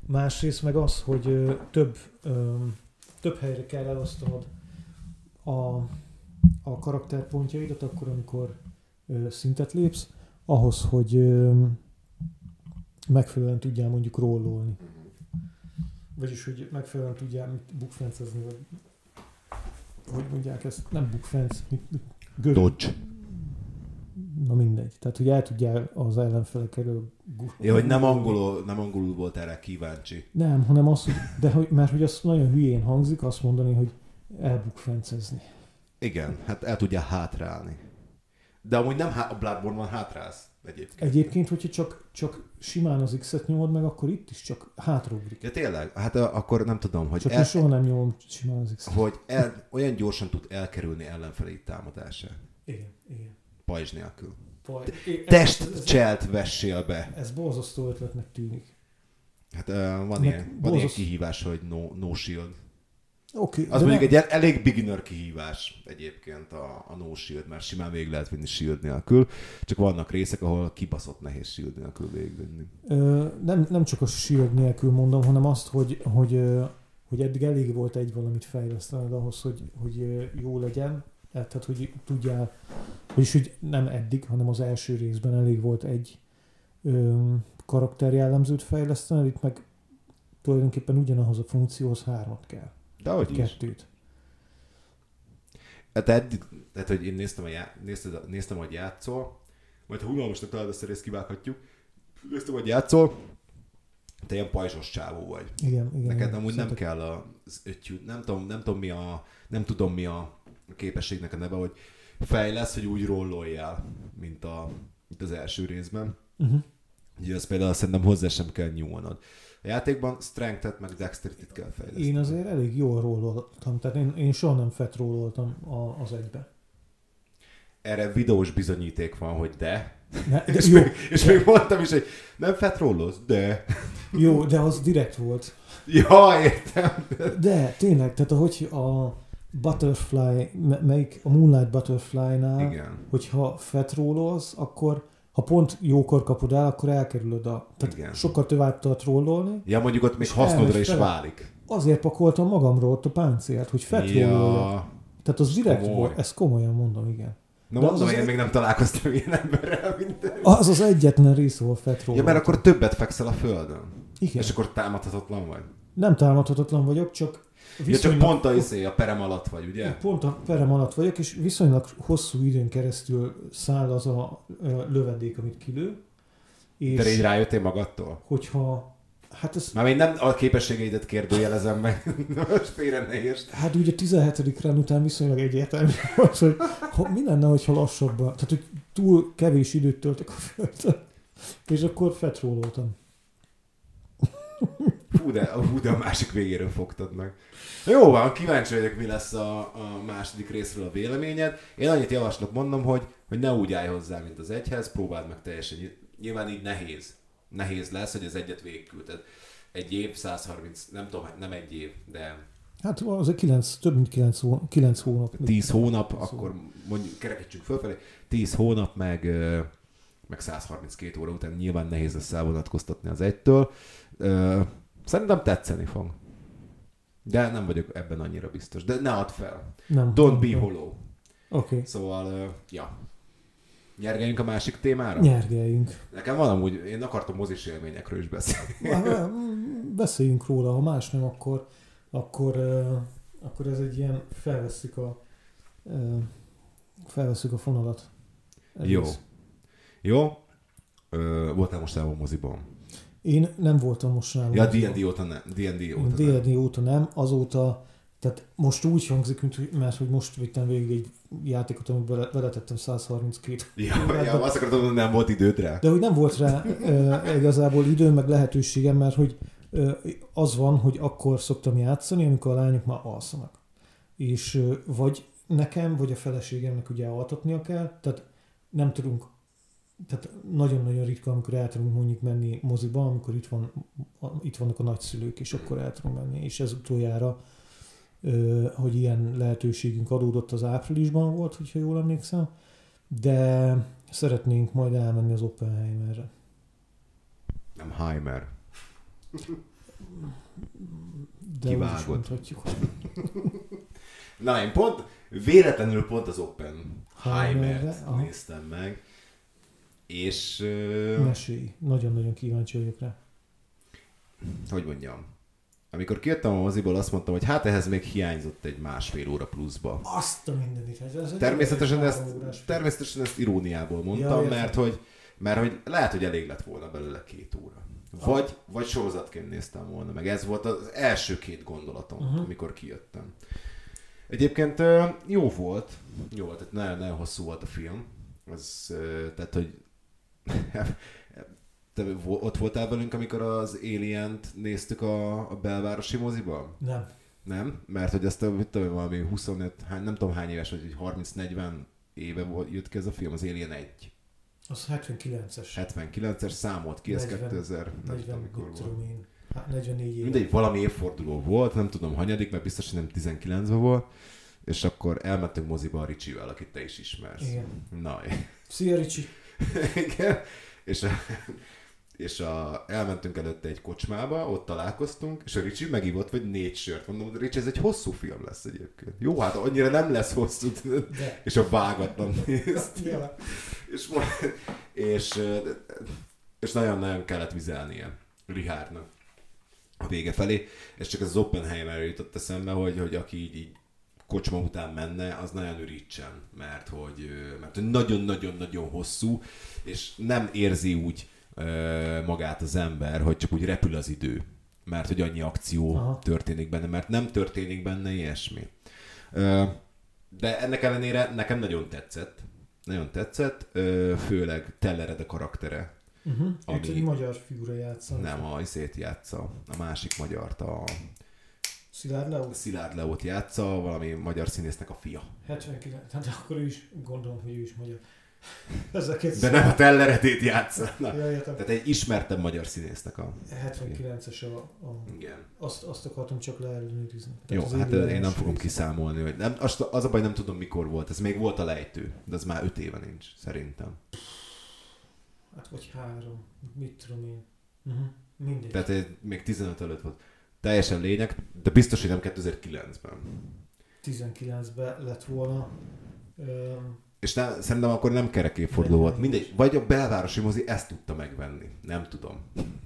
másrészt meg az, hogy több, több helyre kell elosztanod a, a karakterpontjaidat, akkor, amikor szintet lépsz, ahhoz, hogy megfelelően tudjál mondjuk rollolni. Vagyis, hogy megfelelően tudjál bukfencezni, vagy hogy mondják ezt, nem bukfenc, gör, Dodge. Na mindegy. Tehát, hogy el tudjál az ellenfelek elől... Ja, hogy nem angolul, nem angolul volt erre kíváncsi. Nem, hanem az, hogy, de hogy, mert hogy az nagyon hülyén hangzik azt mondani, hogy elbukfencezni. Igen, hát el tudja hátrálni. De amúgy nem há- a Bloodborne-ban hátrálsz egyébként. Egyébként, hogyha csak, csak simán az X-et nyomod meg, akkor itt is csak hátraugrik. Ja tényleg? Hát akkor nem tudom, hogy, Csak el, soha nem nyomom simán az X-et. hogy el, olyan gyorsan tud elkerülni ellenfelé támadása. Igen, igen. Pajzs nélkül. Faj. É- ez- Test ez, cselt vessél be. ez borzasztó ötletnek tűnik. Hát uh, van, Meg ilyen, van ilyen borzasztó- kihívás, hogy no, no shield. Oké, Az de mondjuk nem- egy el- elég beginner kihívás egyébként a, a no shield, mert simán végig lehet vinni shield nélkül, csak vannak részek, ahol kibaszott nehéz shield nélkül végigvinni. Ö, nem, nem csak a shield nélkül mondom, hanem azt, hogy, hogy, hogy eddig elég volt egy valamit fejlesztened ahhoz, hogy, hogy jó legyen. Tehát, hogy tudjál, vagyis hogy nem eddig, hanem az első részben elég volt egy ö, karakterjellemzőt fejlesztened, itt meg tulajdonképpen ugyanahoz a funkcióhoz hármat kell. De hogy. Kettőt. Hát eddig, tehát, hogy én néztem, a já, nézted, néztem, hogy játszol, majd ha unalmasnak találod, ezt a részt kivághatjuk. Néztem, hogy játszol, te ilyen pajzsos csávó vagy. Igen, igen. Neked amúgy nem kell az öttyű, nem tudom, nem tudom mi a, nem tudom mi a képességnek a neve, hogy fejlesz, hogy úgy rolloljál, mint, a, mint az első részben. Uh-huh. Ugye az például szerintem hozzá sem kell nyúlnod. A játékban strength meg dexterity kell fejleszteni. Én azért elég jól rolloltam, tehát én, én soha nem fett rolloltam a, az egybe. Erre videós bizonyíték van, hogy de. Ne, de, [LAUGHS] És, jó, még, és még mondtam is, hogy nem fetrolloz, de. [LAUGHS] jó, de az direkt volt. Ja, értem. De tényleg, tehát ahogy a Butterfly, me- melyik a Moonlight Butterfly-nál, Igen. hogyha fetrólolsz, akkor ha pont jókor kapod el, akkor elkerülöd a... Tehát Igen. sokkal tovább tart rollolni. Ja, mondjuk ott még És hasznodra is válik. Azért pakoltam magamról ott a páncélt, hogy fetrólolja. Ja. Tehát az direkt komoly. volt, ezt komolyan mondom, igen. Na De mondom, az az én egy- még nem találkoztam ilyen emberrel, mint Az az egyetlen rész, ahol fetróloltam. Ja, mert akkor többet fekszel a földön. Igen. És akkor támadhatatlan vagy. Nem támadhatatlan vagyok, csak Ja, csak viszonylag... pont a, izé, a perem alatt vagy, ugye? Pont a perem alatt vagyok, és viszonylag hosszú időn keresztül száll az a lövedék, amit kilő. És De így rájöttél magadtól? hogyha, hát ez, Már még nem a képességeidet kérdőjelezem meg, [LAUGHS] most félre ne értsd. hát ugye a 17. rán után viszonylag egyértelmű [LAUGHS] volt, hogy ha, mi lenne, hogyha lassabban, tehát hogy túl kevés időt töltök a földön, és akkor fetróloltam. [LAUGHS] Fú de, hú, de a másik végéről fogtad meg. Jó van, kíváncsi vagyok, mi lesz a, a második részről a véleményed. Én annyit javaslok, mondom, hogy, hogy ne úgy állj hozzá, mint az egyhez, próbáld meg teljesen. ny- Nyilván így nehéz. Nehéz lesz, hogy az egyet végigküldted. Egy év, 130, nem tudom, nem egy év, de Hát az 9, több mint 9, hó, 9 hónap. 10 hónap, Szóval. akkor mondjuk kerekítsünk fölfelé, 10 hónap, meg, meg 132 óra után nyilván nehéz lesz elvonatkoztatni az egytől. Szerintem tetszeni fog. De nem vagyok ebben annyira biztos. De ne add fel. Nem. Don't be hollow. Oké, okay. Szóval, ö, ja. Nyergeljünk a másik témára? nyergeljünk. Nekem van amúgy, én akartam mozis élményekről is beszélni. [LAUGHS] Beszéljünk róla, ha más nem, akkor, akkor, uh, akkor ez egy ilyen, felveszük a, uh, felveszük a fonalat. Egész. Jó. Jó? Ö, voltál most a moziban? Én nem voltam most nálunk. Ja, D&D óta nem. D&D óta nem. D&D óta nem, azóta, tehát most úgy hangzik, mint, hogy- mert hogy most vittem végig egy játékot, amit bele, beletettem 132 Ja, [LAUGHS] ja, azt akartam mondani, nem volt időd rá. De hogy nem volt rá e, igazából idő, meg lehetőségem, mert hogy e, az van, hogy akkor szoktam játszani, amikor a lányok már alszanak. És e, vagy nekem, vagy a feleségemnek ugye altatnia kell, tehát nem tudunk, tehát nagyon-nagyon ritka, amikor el tudunk mondjuk menni moziba, amikor itt, van, itt vannak a nagyszülők, és akkor el tudunk menni. És ez utoljára, hogy ilyen lehetőségünk adódott az áprilisban volt, hogyha jól emlékszem, de szeretnénk majd elmenni az Oppenheimerre. Nem Heimer. De Kivágod. [LAUGHS] Na, én pont, véletlenül pont az Oppenheimer-t néztem meg. És, Mesélj. Nagyon-nagyon kíváncsi vagyok rá. hogy mondjam, amikor kijöttem a moziból, azt mondtam, hogy hát ehhez még hiányzott egy másfél óra pluszba. Azt a mindenit. Ez, ez Természetesen ezt, természetesen ezt iróniából mondtam, Ja, mert, hogy, mert hogy lehet, hogy elég lett volna belőle két óra. Vagy, vagy sorozatként néztem volna, meg ez volt az első két gondolatom, uh-huh. amikor kijöttem. Egyébként jó volt, jó volt, tehát nagyon, nagyon hosszú volt a film. Ö, tehát, hogy [LAUGHS] te ott voltál velünk, amikor az Alien-t néztük a, a belvárosi moziban? Nem. Nem? Mert hogy ezt mit tudom, valami 25, hány, nem tudom hány éves, vagy hogy 30-40 éve volt, jött ki ez a film, az Alien 1. Az 79-es. 79-es számolt ki, ez 40, 2000, nem 40, tudom mikor volt. én. Hát 44 év. Mindegy, valami évforduló volt, nem tudom hanyadik, mert biztos, hogy nem 19-ben volt, és akkor elmentünk moziba a Ricsivel, akit te is ismersz. Igen. Na, Szia Ricsi. [LAUGHS] igen. És, a, és a, elmentünk előtte egy kocsmába, ott találkoztunk, és a Ricsi megívott vagy négy sört. Mondom, Ricsi, ez egy hosszú film lesz egyébként. Jó, hát annyira nem lesz hosszú. De. és a vágatlan nézt. [LAUGHS] Ja. és, és, és nagyon-nagyon kellett vizelnie Richardnak a vége felé, és csak az Oppenheimer jutott eszembe, hogy, hogy aki így, így kocsma után menne, az nagyon ürítsen, mert hogy, mert hogy nagyon-nagyon-nagyon hosszú, és nem érzi úgy magát az ember, hogy csak úgy repül az idő, mert hogy annyi akció Aha. történik benne, mert nem történik benne ilyesmi. De ennek ellenére nekem nagyon tetszett. Nagyon tetszett, főleg Tellered a karaktere. Uh-huh. Ami- Ami... egy magyar figura játsza. Nem, a Izét játsza, a másik magyart, a Szilárd Leó? Szilárd Leót játsza, valami magyar színésznek a fia. 79, hát akkor ő is, gondolom, hogy ő is magyar. [LAUGHS] Ezeket De nem a Telleredét játsza. Na. Ja, értem. Tehát egy ismertebb magyar színésznek a... 79-es a, a Igen. azt, azt akartam csak leellenőrizni. Jó, az hát én nem fogom rész. kiszámolni, hogy nem, az, az a baj, nem tudom mikor volt. Ez még volt a lejtő, de az már öt éve nincs, szerintem. Hát vagy három, mit tudom én. Uh-huh. Mindegy. Tehát eh, még 15 előtt volt. Teljesen lényeg, de biztos, hogy nem 2009-ben. 19-ben lett volna. Öm, És ne, szerintem akkor nem kerek évforduló volt. Mindegy, vagy a belvárosi mozi ezt tudta megvenni. Nem tudom.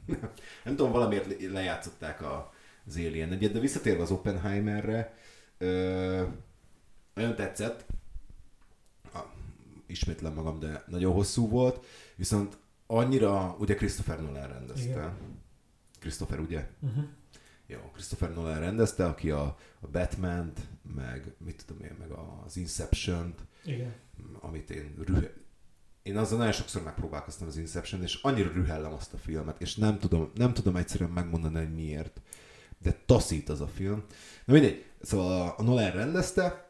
[LAUGHS] nem tudom, valamiért le- lejátszották a, az Alien egyet, de visszatérve az Oppenheimerre, ö, nagyon tetszett. Ah, ismétlem magam, de nagyon hosszú volt. Viszont annyira, ugye Christopher Nolan rendezte. Igen. Christopher, ugye? uh-huh. Jó, Christopher Nolan rendezte, aki a, a Batman-t, meg mit tudom én, meg az Inception-t, Igen. amit én rühe... Én azzal nagyon sokszor megpróbálkoztam az Inception, és annyira rühellem azt a filmet, és nem tudom, nem tudom egyszerűen megmondani, hogy miért, de taszít az a film. Na mindegy, szóval a- a Nolan rendezte,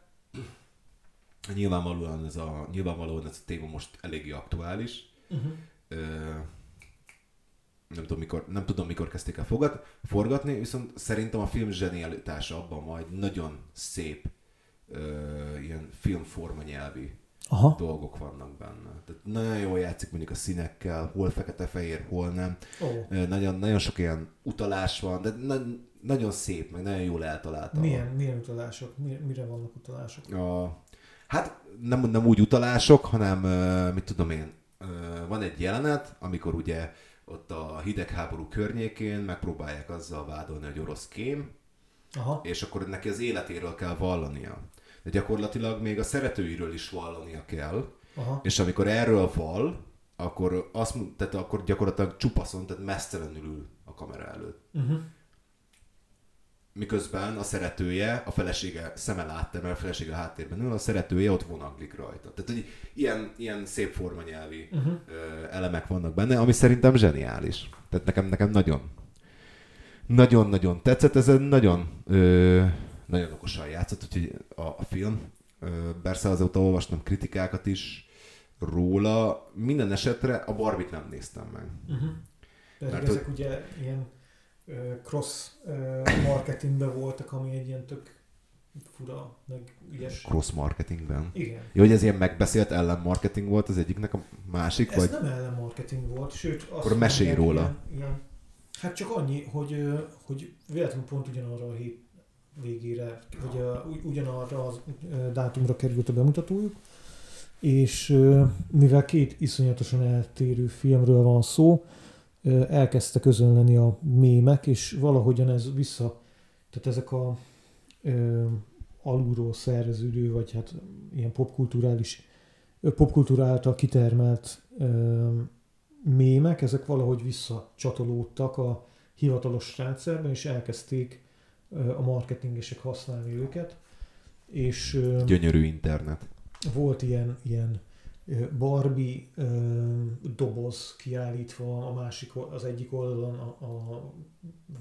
nyilvánvalóan ez a, nyilvánvalóan ez a téma most eléggé aktuális, Uh-huh. Ö, nem tudom, mikor, nem tudom, mikor kezdték el fogat, forgatni, viszont szerintem a film zsenialitása abban majd nagyon szép ö, ilyen filmforma nyelvi Aha. dolgok vannak benne. Tehát nagyon jól játszik mondjuk a színekkel, hol fekete-fehér, hol nem. Ö, Nagyon, nagyon sok ilyen utalás van, de na- nagyon szép, meg nagyon jól eltalálta. milyen, milyen utalások? Mi, mire vannak utalások? a, hát nem, nem úgy utalások, hanem mit tudom én, van egy jelenet, amikor ugye ott a hidegháború környékén megpróbálják azzal vádolni, hogy orosz kém, Aha. és akkor neki az életéről kell vallania. De gyakorlatilag még a szeretőiről is vallania kell, Aha. és amikor erről val, akkor, azt, tehát akkor gyakorlatilag csupaszon, tehát mesztelenül ül a kamera előtt. Uh-huh. Miközben a szeretője, a felesége szeme látta, mert a felesége a háttérben ül, a szeretője ott vonaglik rajta. Tehát, hogy ilyen, ilyen szép formanyelvi Uh-huh. elemek vannak benne, ami szerintem zseniális. Tehát nekem, nekem nagyon, nagyon-nagyon tetszett, ez egy nagyon, ö, nagyon okosan játszott, úgyhogy a, a film. Ö, persze azóta olvastam kritikákat is róla, minden esetre a Barbit nem néztem meg. Uh-huh. Pedig Mert ezek ugye ilyen cross marketingben voltak, ami egy ilyen tök fura, meg ügyes. Cross marketingben. Igen. Jó, hogy ez ilyen megbeszélt ellenmarketing volt az egyiknek, a másik, Ez vagy... nem ellenmarketing volt, sőt azt Akkor mesélj mondják, róla. Ilyen, ilyen, hát csak annyi, hogy, hogy véletlenül pont ugyanarra a hét végére, vagy a, ugy- ugyanarra ö, dátumra került a bemutatójuk, és mivel két iszonyatosan eltérő filmről van szó, ö, elkezdte közönleni a mémek, és valahogyan ez vissza, tehát ezek a ö, alulról szerveződő, vagy hát ilyen popkulturális, popkultúra által kitermelt ö, mémek, ezek valahogy visszacsatolódtak a hivatalos rendszerben, és elkezdték ö, a marketingesek használni őket, és ö, Gyönyörű internet. volt ilyen, ilyen Barbie doboz kiállítva a másik, az egyik oldalon, a, a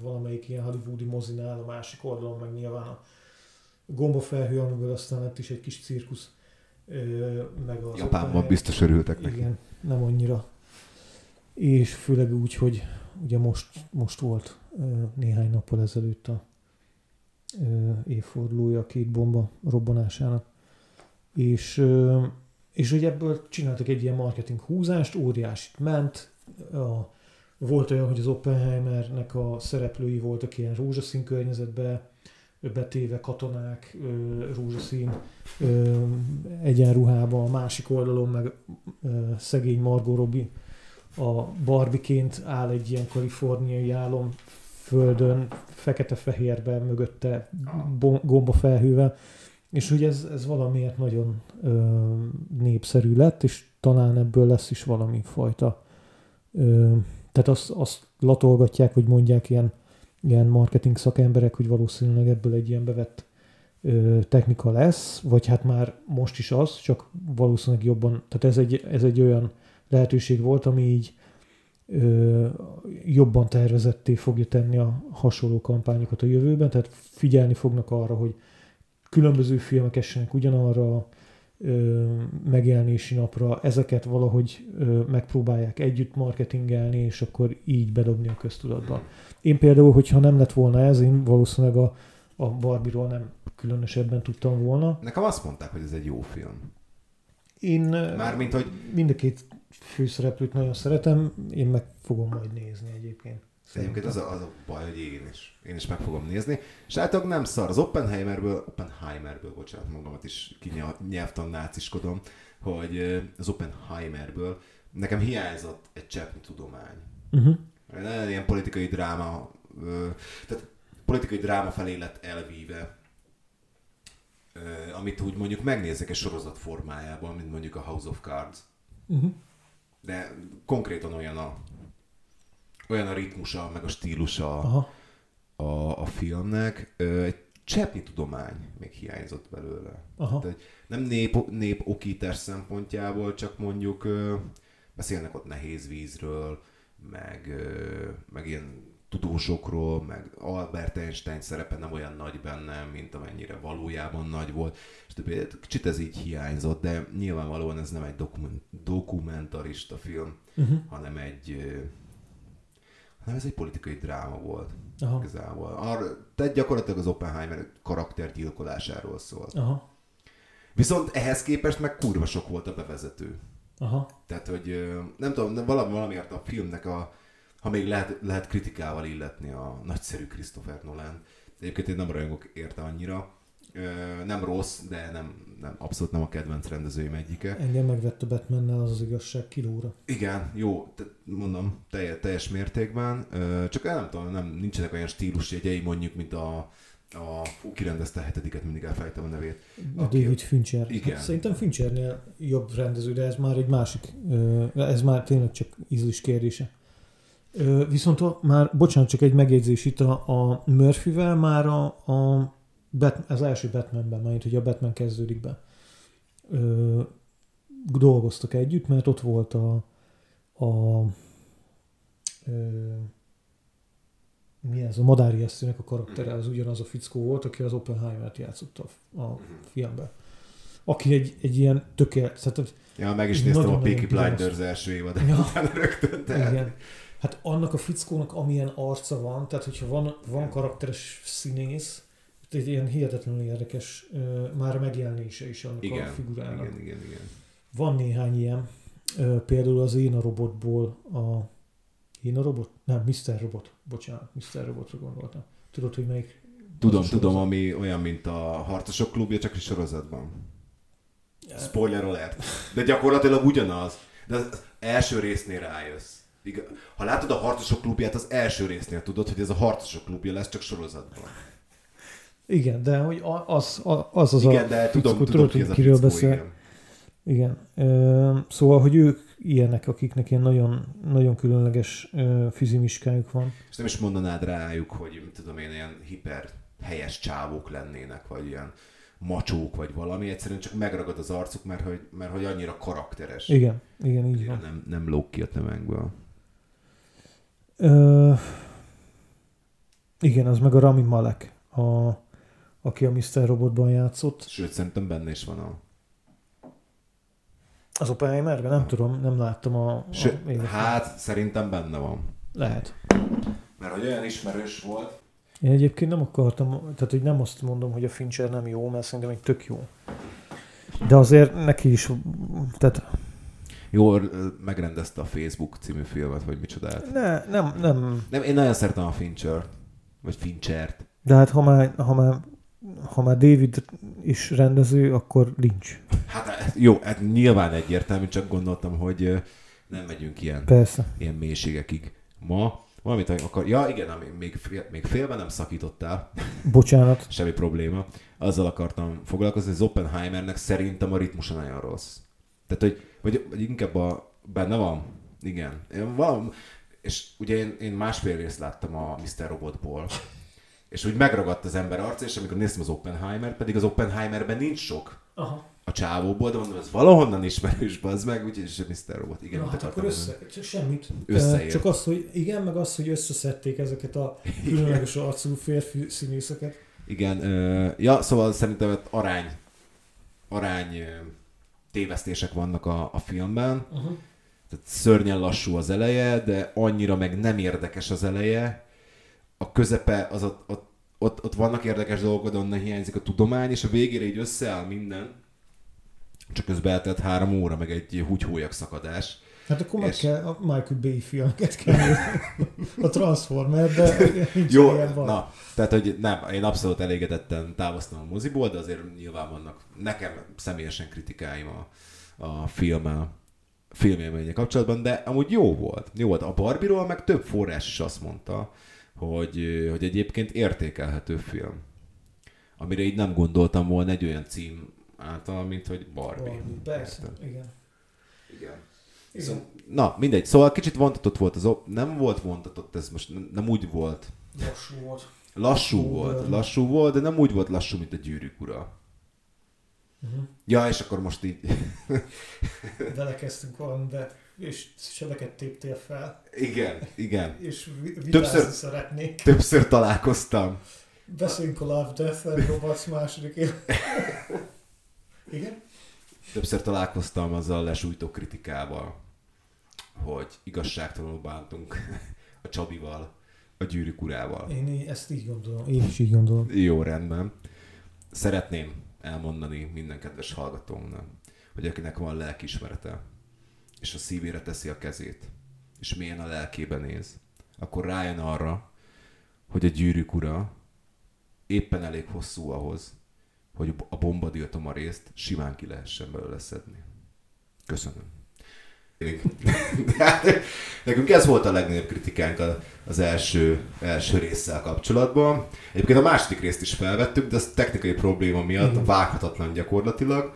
valamelyik ilyen hollywoodi mozinál, a másik oldalon meg nyilván a gombafelhő, amiből aztán lett is egy kis cirkusz, meg az Japánban biztos örültek neki. igen, nem annyira. És főleg úgy, hogy ugye most, most volt néhány nappal ezelőtt a évfordulója a két bomba robbanásának. És, és hogy ebből csináltak egy ilyen marketing húzást, óriásit ment. A, volt olyan, hogy az Oppenheimernek a szereplői voltak ilyen rózsaszín környezetbe betéve katonák, rózsaszín egyenruhába, a másik oldalon meg szegény Margot Robbie. A Barbiként áll egy ilyen kaliforniai álom földön, fekete-fehérben, mögötte bo- gombafelhővel, és ugye ez, ez valamiért nagyon ö, népszerű lett, és talán ebből lesz is valami fajta ö, tehát azt, azt latolgatják, vagy mondják ilyen, ilyen marketing szakemberek, hogy valószínűleg ebből egy ilyen bevett ö, technika lesz, vagy hát már most is az, csak valószínűleg jobban, tehát ez egy, ez egy olyan lehetőség volt, ami így ö, jobban tervezetté fogja tenni a hasonló kampányokat a jövőben, tehát figyelni fognak arra, hogy különböző filmek essenek ugyanarra ö, megjelenési napra, ezeket valahogy ö, megpróbálják együtt marketingelni, és akkor így bedobni a köztudatba. Én például, hogyha nem lett volna ez, én valószínűleg a, a Barbie-ról nem különösebben tudtam volna. Nekem azt mondták, hogy ez egy jó film. Én Mármint, hogy mind a két főszereplőt nagyon szeretem, én meg fogom majd nézni egyébként. Egyébként az a, az a baj, hogy én is, én is meg fogom nézni. És általában nem szar. Az Oppenheimerből, Oppenheimerből, bocsánat, magamat is kinyelvtan náciskodom, hogy az Oppenheimerből nekem hiányzott egy cseppnyi tudomány. Uh-huh. Nagyon ilyen politikai dráma, tehát politikai dráma felé lett elvíve, amit úgy mondjuk megnézek egy sorozat formájában, mint mondjuk a House of Cards. Uh-huh. De konkrétan olyan a, olyan a ritmusa, meg a stílusa Aha. a, a filmnek. Egy cseppnyi tudomány még hiányzott belőle. Aha. Tehát nem nép, nép okítás szempontjából, csak mondjuk beszélnek ott nehéz vízről, meg, meg ilyen tudósokról, meg Albert Einstein szerepe nem olyan nagy benne, mint amennyire valójában nagy volt. És többi, kicsit ez így hiányzott, de nyilvánvalóan ez nem egy dokument, dokumentarista film, Uh-huh. hanem egy hanem ez egy politikai dráma volt Aha. igazából. Arra, tehát gyakorlatilag az Oppenheimer karakter gyilkolásáról szólt. Aha. Viszont ehhez képest meg kurva sok volt a bevezető. Aha. Tehát, hogy nem tudom, valami, valamiért a filmnek a, ha még lehet, lehet kritikával illetni a nagyszerű Christopher Nolan. Egyébként én nem rajongok érte annyira. Nem rossz, de nem, nem, abszolút nem a kedvenc rendezőim egyike. Engem megvett a Batmannel az az igazság kilóra. Igen, jó, te, mondom, teljes, teljes mértékben. Csak nem tudom, nem, nincsenek olyan stílusjegyei mondjuk, mint a, a fú, kirendezte a hetediket, mindig elfelejtem a nevét. A Aki- David Fincher. Igen. Hát szerintem Finchernél jobb rendező, de ez már egy másik, ez már tényleg csak ízlés kérdése. Viszont a, már, bocsánat, csak egy megjegyzés itt a, a Murphyvel már a, a Bat, az első Batmanben, majd hogy a Batman kezdődik be, ö, dolgoztak együtt, mert ott volt a, a ö, mi ez, a Madári Eszűnek a karaktere, az ugyanaz a fickó volt, aki az Oppenheimer-t játszotta a, a filmben. Aki egy, egy ilyen tökéletes, tehát Ja, meg is néztem a Peaky. Blinders első évad, Ja. ja. utána rögtön, tehát. Igen. Hát annak a fickónak amilyen arca van, tehát hogyha van, van karakteres színész, egy ilyen hihetetlenül érdekes már a megjelenése is annak a Igen, figurának. igen, igen, igen. Van néhány ilyen, például az Én a robotból a Én a robot? Nem, Mr. Robot. Bocsánat, Mr. Robotra gondoltam. Tudod, hogy melyik? Tudom, a tudom, ami olyan, mint a Harcosok klubja, csak is sorozatban. Spoiler alert. De gyakorlatilag ugyanaz. De az első résznél rájössz. Ha látod a Harcosok klubját, az első résznél tudod, hogy ez a Harcosok klubja lesz, csak sorozatban. Igen, de hogy az az, az igen, a de tudom, fickó, tudom hogy kiről fickó, beszél. igen. Igen. Ö, szóval, hogy ők ilyenek, akiknek ilyen nagyon, nagyon különleges ö, fizimiskájuk van. És nem is mondanád rájuk, hogy mit tudom én, ilyen hiper helyes csávók lennének, vagy ilyen macsók, vagy valami. Egyszerűen csak megragad az arcuk, mert hogy, mert hogy annyira karakteres. Igen, igen, így van. Nem, nem lóg ki a tömegből. Ö, igen, az meg a Rami Malek, a, aki a Mr. Robotban játszott. Sőt, szerintem benne is van a... Az Oppenheimerben? Nem tudom, nem láttam a... a Sőt, élete. hát szerintem benne van. Lehet. Mert hogy olyan ismerős volt. Én egyébként nem akartam, tehát hogy nem azt mondom, hogy a Fincher nem jó, mert szerintem egy tök jó. De azért neki is, tehát Jó, megrendezte a Facebook című filmet, vagy micsodát. ne, nem, nem, Nem, én nagyon szeretem a Fincher. Vagy Finchert. de hát ha már, ha már, ha már David is rendező, akkor Lynch. Hát jó, hát nyilván egyértelmű, csak gondoltam, hogy nem megyünk ilyen, Persze. ilyen mélységekig ma. Valamit akar... Ja, igen, ami még, fél, még félben nem szakítottál. Bocsánat. [LAUGHS] Semmi probléma. Azzal akartam foglalkozni, hogy az Oppenheimernek szerintem a ritmusa nagyon rossz. Tehát, hogy, vagy, vagy inkább a, benne van. Igen. Én Valam, és ugye én, én másfél részt láttam a Mr. Robotból. És úgy megragadt az ember arca, és amikor néztem az Oppenheimer, pedig az Oppenheimerben nincs sok Aha. a csávóból, de mondom, ez valahonnan ismerős, az meg, úgyhogy Mr. Robot. Igen, Na, hát akkor össze, csak semmit. Összeért. Csak az, hogy igen, meg az, hogy összeszedték ezeket a különleges arcú férfi színészeket. Igen, ja, szóval szerintem arány, arány tévesztések vannak a, a filmben. Uh-huh. Tehát szörnyen lassú az eleje, de annyira meg nem érdekes az eleje. A közepe, az ott, ott, ott, ott vannak érdekes dolgok, de onnan hiányzik a tudomány, és a végére így összeáll minden. Csak közben eltelt három óra, meg egy húgyhólyak szakadás. Hát akkor meg És- kell a Michael Bay filmeket kell. A Transformer, de nincs Jó, ilyen baj. na, tehát hogy nem, én abszolút elégedetten távoztam a moziból, de azért nyilván vannak nekem személyesen kritikáim a, a filmmel, filmélménye kapcsolatban, de amúgy jó volt. Jó volt. A Barbie-ról meg több forrás is azt mondta, hogy, hogy egyébként értékelhető film. Amire így nem gondoltam volna egy olyan cím által, mint hogy Barbie. Barbie, Persze, igen. Igen. Igen. Na, mindegy. Szóval kicsit vontatott volt az op- Nem volt vontatott, ez most nem, nem úgy volt. Lassú volt. Lassú Lassú volt, volt. lassú volt, de nem úgy volt lassú, mint a gyűrűk ura. Uh-huh. Ja, és akkor most így... Belekezdtünk valamibe, és sebeket téptél fel, Igen, igen. és Többször- szeretnék. Többször találkoztam. Beszéljünk a Love, Death and Robots második év. [LAUGHS] Igen? Többször találkoztam azzal a lesújtó kritikával, hogy igazságtalanul bántunk a Csabival, a gyűrűk urával. Én így- ezt így gondolom. Én is így gondolom. Jó, rendben. Szeretném elmondani minden kedves hallgatónknak, hogy akinek van lelkismerete, és a szívére teszi a kezét, és milyen a lelkébe néz, akkor rájön arra, hogy a gyűrűk ura éppen elég hosszú ahhoz, hogy a bombadiltoma részt simán ki lehessen belőle szedni. Köszönöm. De [LAUGHS] hát, nekünk ez volt a legnagyobb kritikánk az első, első résszel kapcsolatban. Egyébként a második részt is felvettük, de ez technikai probléma miatt Igen. vághatatlan gyakorlatilag.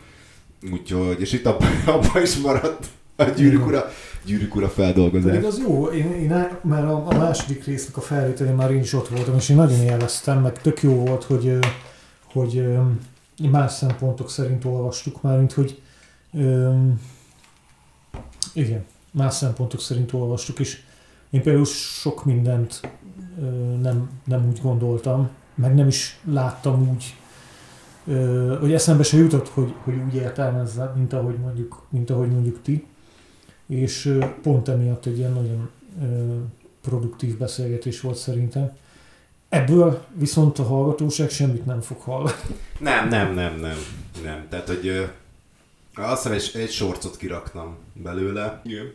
Úgyhogy, és itt abban [LAUGHS] abba is maradt a gyűrűk ura, gyűrűk ura feldolgozás. Pedig az jó, én, én, mert a, a második résznek a felvételén már én is ott voltam, és én nagyon élveztem, meg tök jó volt, hogy, hogy más szempontok szerint olvastuk már, mint hogy igen, más szempontok szerint olvastuk, és én például sok mindent nem, nem úgy gondoltam, meg nem is láttam úgy, hogy eszembe se jutott, hogy, hogy úgy értelmezze, mint ahogy mondjuk, mint ahogy mondjuk ti és pont emiatt egy ilyen nagyon produktív beszélgetés volt szerintem. Ebből viszont a hallgatóság semmit nem fog hallani. Nem, nem, nem, nem. Nem, tehát, hogy ö, azt hiszem egy, egy sorcot kiraktam belőle. Igen.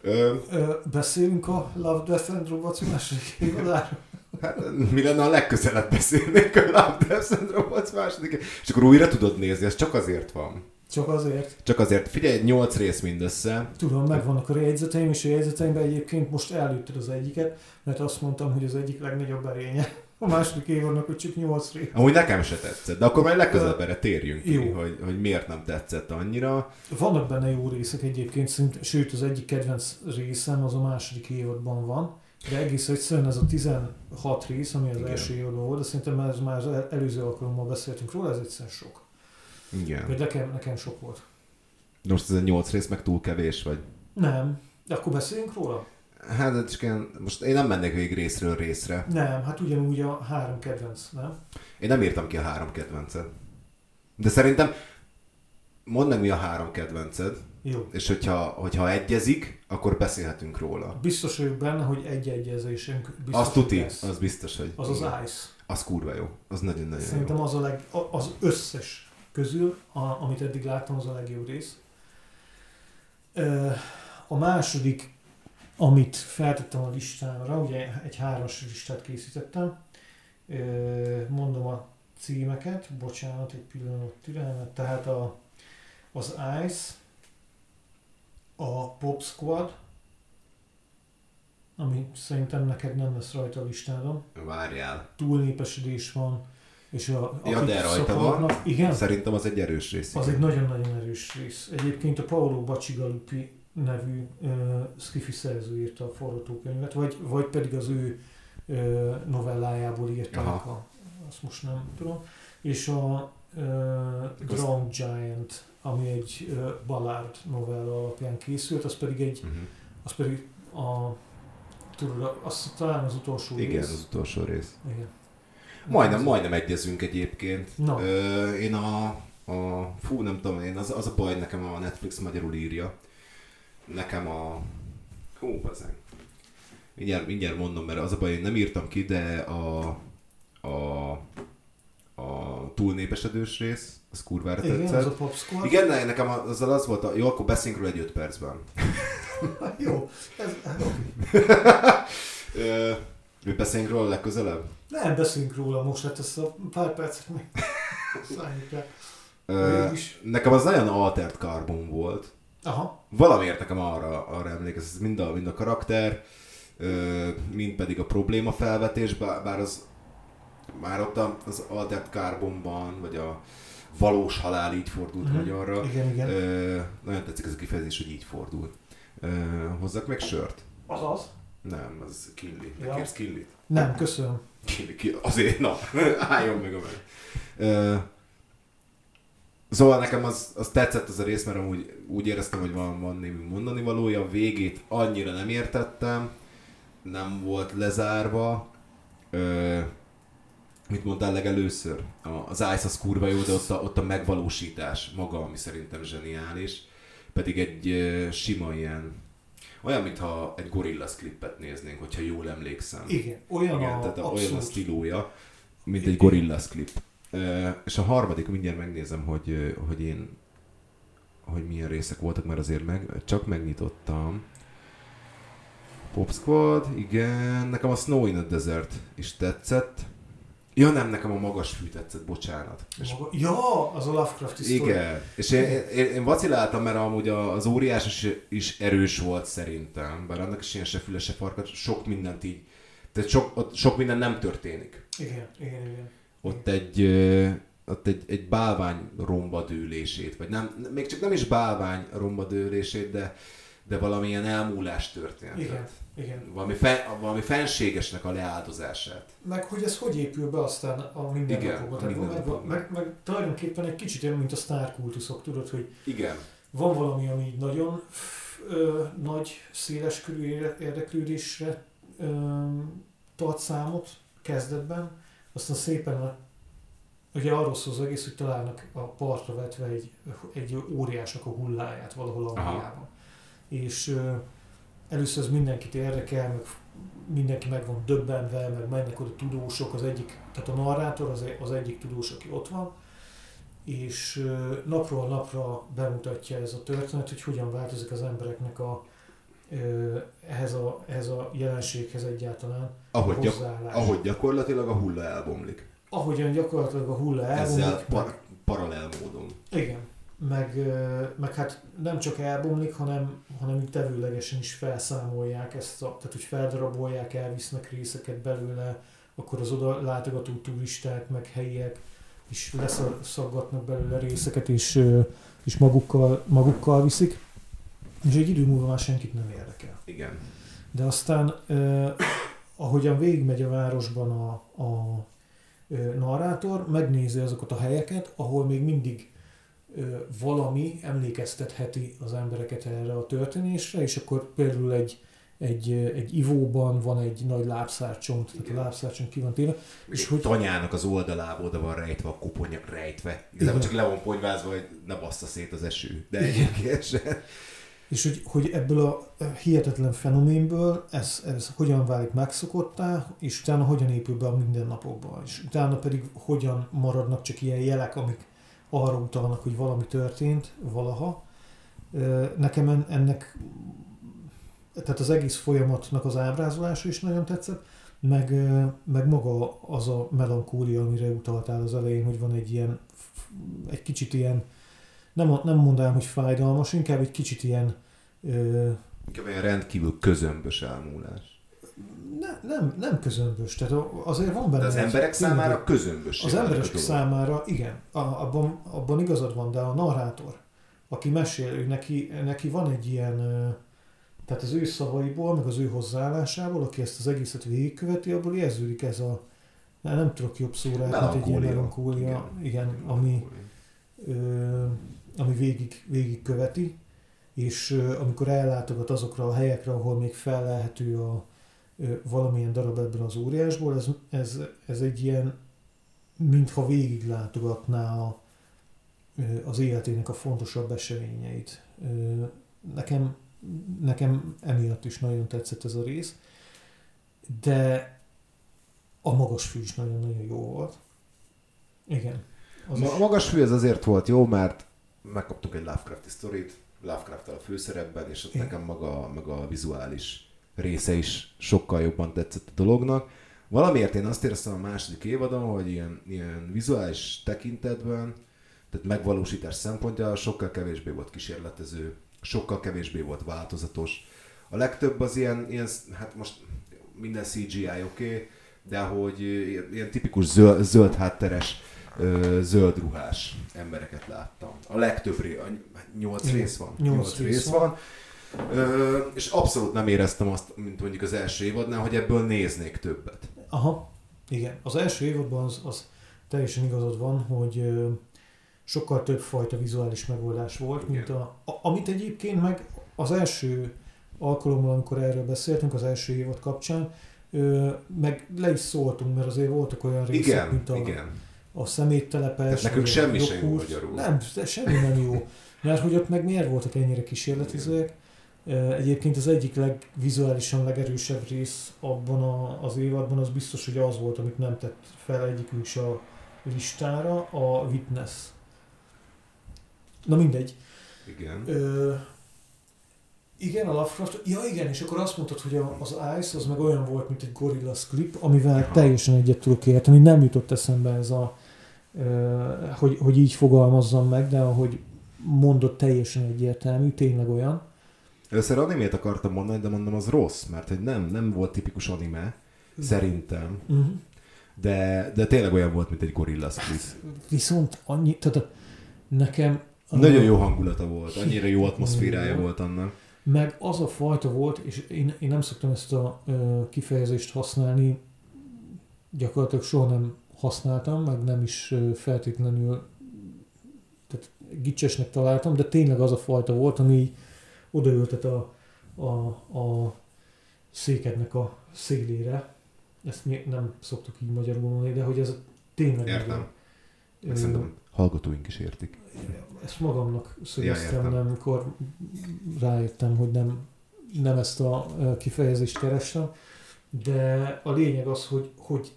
Ö, Ö, beszélünk a Love, Death and Robots második évadáról. Hát, mi lenne, a legközelebb beszélnénk a Love, Death and Robots második, és akkor újra tudod nézni, ez csak azért van. Csak azért. Csak azért, figyelj, 8 rész mindössze. Tudom, megvannak a jegyzeteim, és a jegyzeteimben egyébként most előtted az egyiket, mert azt mondtam, hogy az egyik legnagyobb erénye. A második évadnak, hogy csak 8 rész. Amúgy nekem se tetszett, de akkor majd legközelebb erre térjünk ki, hogy, hogy miért nem tetszett annyira. Vannak benne jó részek egyébként, szerint, sőt az egyik kedvenc részem az a második évadban van, de egész egyszerűen ez a 16 rész, ami az Igen. első évadban volt, de szerintem már az el- előző alkalommal beszéltünk róla, ez egyszerűen sok. Igen. Vagy nekem, nekem sok volt. De Most ez a 8 rész meg túl kevés, vagy? Nem. De akkor beszéljünk róla? Hát, de csak ilyen, most én nem mennék végig részről részre. Nem, hát ugyanúgy a három kedvenc, nem? Én nem írtam ki a három kedvencet. De szerintem, mondd meg mi a három kedvenced, Jó. és hogyha, hogyha egyezik, akkor beszélhetünk róla. Biztos vagyok benne, hogy egy egyezésünk biztos, Az tuti, lesz. az biztos, hogy... az, az igen. Ice. Az kurva jó. Az nagyon-nagyon Szerintem jó. az a leg, az összes közül, a, amit eddig láttam, az a legjobb rész. A második, amit feltettem a listámra, ugye egy hármas listát készítettem, mondom a címeket, bocsánat, egy pillanat türelmet, tehát a, az Ice, a Pop Squad, ami szerintem neked nem lesz rajta a listádon, Várjál. túlnépesedés van, és a, Ja, de rajta szakadnak- Igen, Szerintem az egy erős rész. az egy nagyon-nagyon erős rész. Egyébként a Paolo Bacigalupi nevű uh, skifi szerző írta a forgatókönyvet, vagy, vagy pedig az ő ö, novellájából írták, Aha. a, azt most nem tudom, és a ö, Drowned Giant, ami egy ö, Ballard novella alapján készült, az pedig egy, Uh-huh. az pedig a tudod, azt talán az utolsó Igen, rész. az utolsó rész. Igen. Majdnem, majdnem egyezünk egyébként. Na. Ö, én a, a, fú, nem tudom, én az, az a baj, nekem a Netflix magyarul írja. Nekem a, hú, bazen. Mindjárt, mindjárt mondom, mert az a baj, én nem írtam ki, de a, a, a túlnépesedős rész, az kurvára Igen, tetszett. az a Pop Squad. Igen, ne, nekem azzal az volt, a, jó, akkor beszéljünk róla egy 5 percben. [LAUGHS] Jó, ez, hát. [LAUGHS] Mi beszéljünk róla legközelebb? Nem beszélünk róla most, hát ezt a pár percet meg [LAUGHS] szálljuk. Ö, Mégis. nekem az nagyon altered carbon volt. Aha, Valamiért nekem arra, arra emlékez, ez mind a, mind a karakter, ö, mind pedig a probléma felvetés, bár, bár az már ott az Altered Carbonban, vagy a valós halál így fordult Mhm. magyarra. igen, igen. Ö, nagyon tetszik ez a kifejezés, hogy így fordult. Ö, hozzak meg sört? Azaz? Nem, az killi. Ja. Ja. Kérsz killit? Nem, köszönöm. Killi, killi. Azért, na, [LAUGHS] álljon meg a meg. Ö, Szóval nekem az, az tetszett ez a rész, mert amúgy úgy éreztem, hogy van, van némi mondani valója. A végét annyira nem értettem, nem volt lezárva. Ö, mit mondtál legelőször? A, az Ice az kurva jó, de ott a, ott a megvalósítás maga, ami szerintem zseniális. Pedig egy ö, sima ilyen, olyan, mintha egy Gorillaz klippet néznénk, hogyha jól emlékszem. Igen, olyan Igen, a, tehát a, olyan a stílója, mint egy Igen. Gorillaz klip. Ö, és a harmadik, mindjárt megnézem, hogy, hogy én hogy milyen részek voltak, mert azért meg, csak megnyitottam. Pop Squad, igen. Nekem a Snow in a Desert is tetszett. Ja nem, nekem a magas fű tetszett, bocsánat. És Maga, ja, az a Lovecraft sztori. igen, és én, én, én vaciláltam, mert amúgy az óriás is, is erős volt szerintem, bár annak is ilyen se füle, se farka, sok mindent így, tehát sok, ott sok minden nem történik. Igen, igen, igen. Ott egy, ö, ott egy, egy bálvány romba dőlését, vagy nem, még csak nem is bálvány romba dőlését, de, de valamilyen elmúlás történt. Igen, igen. Valami, fe, valami fenségesnek a leáldozását. Meg hogy ez hogy épül be aztán a mindennapokba. a Tehát meg, mindennapokba. meg, meg, tulajdonképpen egy kicsit olyan, mint a sztárkultuszok, tudod, hogy Igen. van valami, ami nagyon ö, nagy, széles körű érdeklődésre ö, tart számot kezdetben, aztán szépen ugye arról szól az egész, hogy találnak a partra vetve egy, egy óriásnak a hulláját valahol Angliában. És először ez mindenkit érdekel, meg mindenki meg van döbbenve, meg mennek oda tudósok, az egyik, tehát a narrátor az, az egyik tudós, aki ott van, és napról napra bemutatja ez a történet, hogy hogyan változik az embereknek a, ehhez, a, ehhez a jelenséghez egyáltalán Ahogy, gyak, ahogy gyakorlatilag a hulla elbomlik. Ahogyan gyakorlatilag a hulla elbomlik, Ezzel par, paralel módon. igen, meg, meg hát nem csak elbomlik, hanem, hanem így tevőlegesen is felszámolják ezt, a, tehát hogy feldarabolják, elvisznek részeket belőle, akkor az oda látogató turisták, meg helyiek is leszaggatnak belőle részeket, és, és magukkal, magukkal viszik, és egy idő múlva már senkit nem érdekel. Igen. De aztán, eh, ahogyan végigmegy a városban a, a narrátor, megnézi azokat a helyeket, ahol még mindig valami emlékeztetheti az embereket erre a történésre, és akkor például egy, egy, egy ivóban van egy nagy lábszárcsont, tehát a lábszárcsont ki van téve, És hogy tanyának az oldalába oda van rejtve a koponya, rejtve. Igazából csak le van ponyvázva, hogy ne bassza szét az eső. De egyébként sem. És hogy, hogy ebből a hihetetlen fenoménből ez, ez hogyan válik megszokottá, és utána hogyan épül be a mindennapokba, és utána pedig hogyan maradnak csak ilyen jelek, amik arra utalnak, hogy valami történt valaha. Nekem en- ennek, tehát az egész folyamatnak az ábrázolása is nagyon tetszett, meg, meg maga az a melankólia, amire utaltál az elején, hogy van egy ilyen, egy kicsit ilyen, nem, nem mondanám, hogy fájdalmas, inkább egy kicsit ilyen Inkább olyan rendkívül közömbös elmúlás. Ne, nem, nem közömbös, tehát a- azért van benne De az emberek számára tényleg- közömbös. Az emberek a számára, igen, a, abban, abban igazad van, de a narrátor, aki mesél, ő neki, neki van egy ilyen, tehát az ő szavaiból, meg az ő hozzáállásából, aki ezt az egészet végigköveti, abból érződik ez a, nem tudok jobb szóra, mint egy ilyen melankólia, igen, igen ami, ö, ami végig, végig követi, és ö, amikor ellátogat azokra a helyekre, ahol még fellelhető a, ö, valamilyen darab ebből az óriásból, ez, ez, ez egy ilyen, mintha végig látogatná a, az életének a fontosabb eseményeit. Nekem nekem emiatt is nagyon tetszett ez a rész, de a magas fű is nagyon-nagyon jó volt. Igen. Az a magas fű ez azért volt jó, mert megkaptuk egy Lovecraft sztorit, lovecraft a főszerepben, és ott Igen. nekem maga, maga a vizuális része is sokkal jobban tetszett a dolognak. Valamiért én azt éreztem a második évadon, hogy ilyen, ilyen vizuális tekintetben, tehát megvalósítás szempontja sokkal kevésbé volt kísérletező, sokkal kevésbé volt változatos. A legtöbb az ilyen, ilyen hát most minden CGI oké, okay, de hogy ilyen, tipikus zöld, zöld hátteres, zöld ruhás embereket láttam. A legtöbb a nyolc rész van. Nyolc rész, rész van. van. Ö, és abszolút nem éreztem azt, mint mondjuk az első évadnál, hogy ebből néznék többet. Aha, igen. Az első évadban az, az teljesen igazad van, hogy sokkal több fajta vizuális megoldás volt, Igen. mint a, a, amit egyébként meg az első alkalommal, amikor erről beszéltünk, az első évad kapcsán, ö, meg le is szóltunk, mert azért voltak olyan részek, igen, mint a, igen. a szeméttelepes. Nekünk semmi sem jó magyarul. Nem, semmi nem jó. Mert hogy ott meg miért voltak ennyire kísérletizőek? Egyébként az egyik legvizuálisan legerősebb rész abban a, az évadban az biztos, hogy az volt, amit nem tett fel egyikünk is a listára, a Witness Na mindegy. Igen. Ö, igen, a Lovecraft, ja igen, és akkor azt mondtad, hogy a, az Ice az meg olyan volt, mint egy Gorillaz klip, amivel Aha. teljesen egyet tudok érteni. Nem jutott eszembe ez a, ö, hogy, hogy így fogalmazzam meg, de ahogy mondott, teljesen egyértelmű, tényleg olyan. Először animét akartam mondani, de mondom, az rossz, mert hogy nem, nem volt tipikus anime, szerintem. Uh-huh. De, de tényleg olyan volt, mint egy Gorillaz klip. Viszont annyi, tehát nekem nagyon jó hangulata volt, annyira jó atmoszférája volt annak. Meg az a fajta volt, és én, én nem szoktam ezt a ö, kifejezést használni, gyakorlatilag soha nem használtam, meg nem is feltétlenül tehát gicsesnek találtam, de tényleg az a fajta volt, ami odaültet a, a, a székednek a szélére. Ezt nem szoktuk így magyarul mondani, de hogy ez tényleg... Értem. Szerintem hallgatóink is értik. ezt magamnak szögeztem, ja, amikor rájöttem, hogy nem, nem ezt a kifejezést kerestem, de a lényeg az, hogy, hogy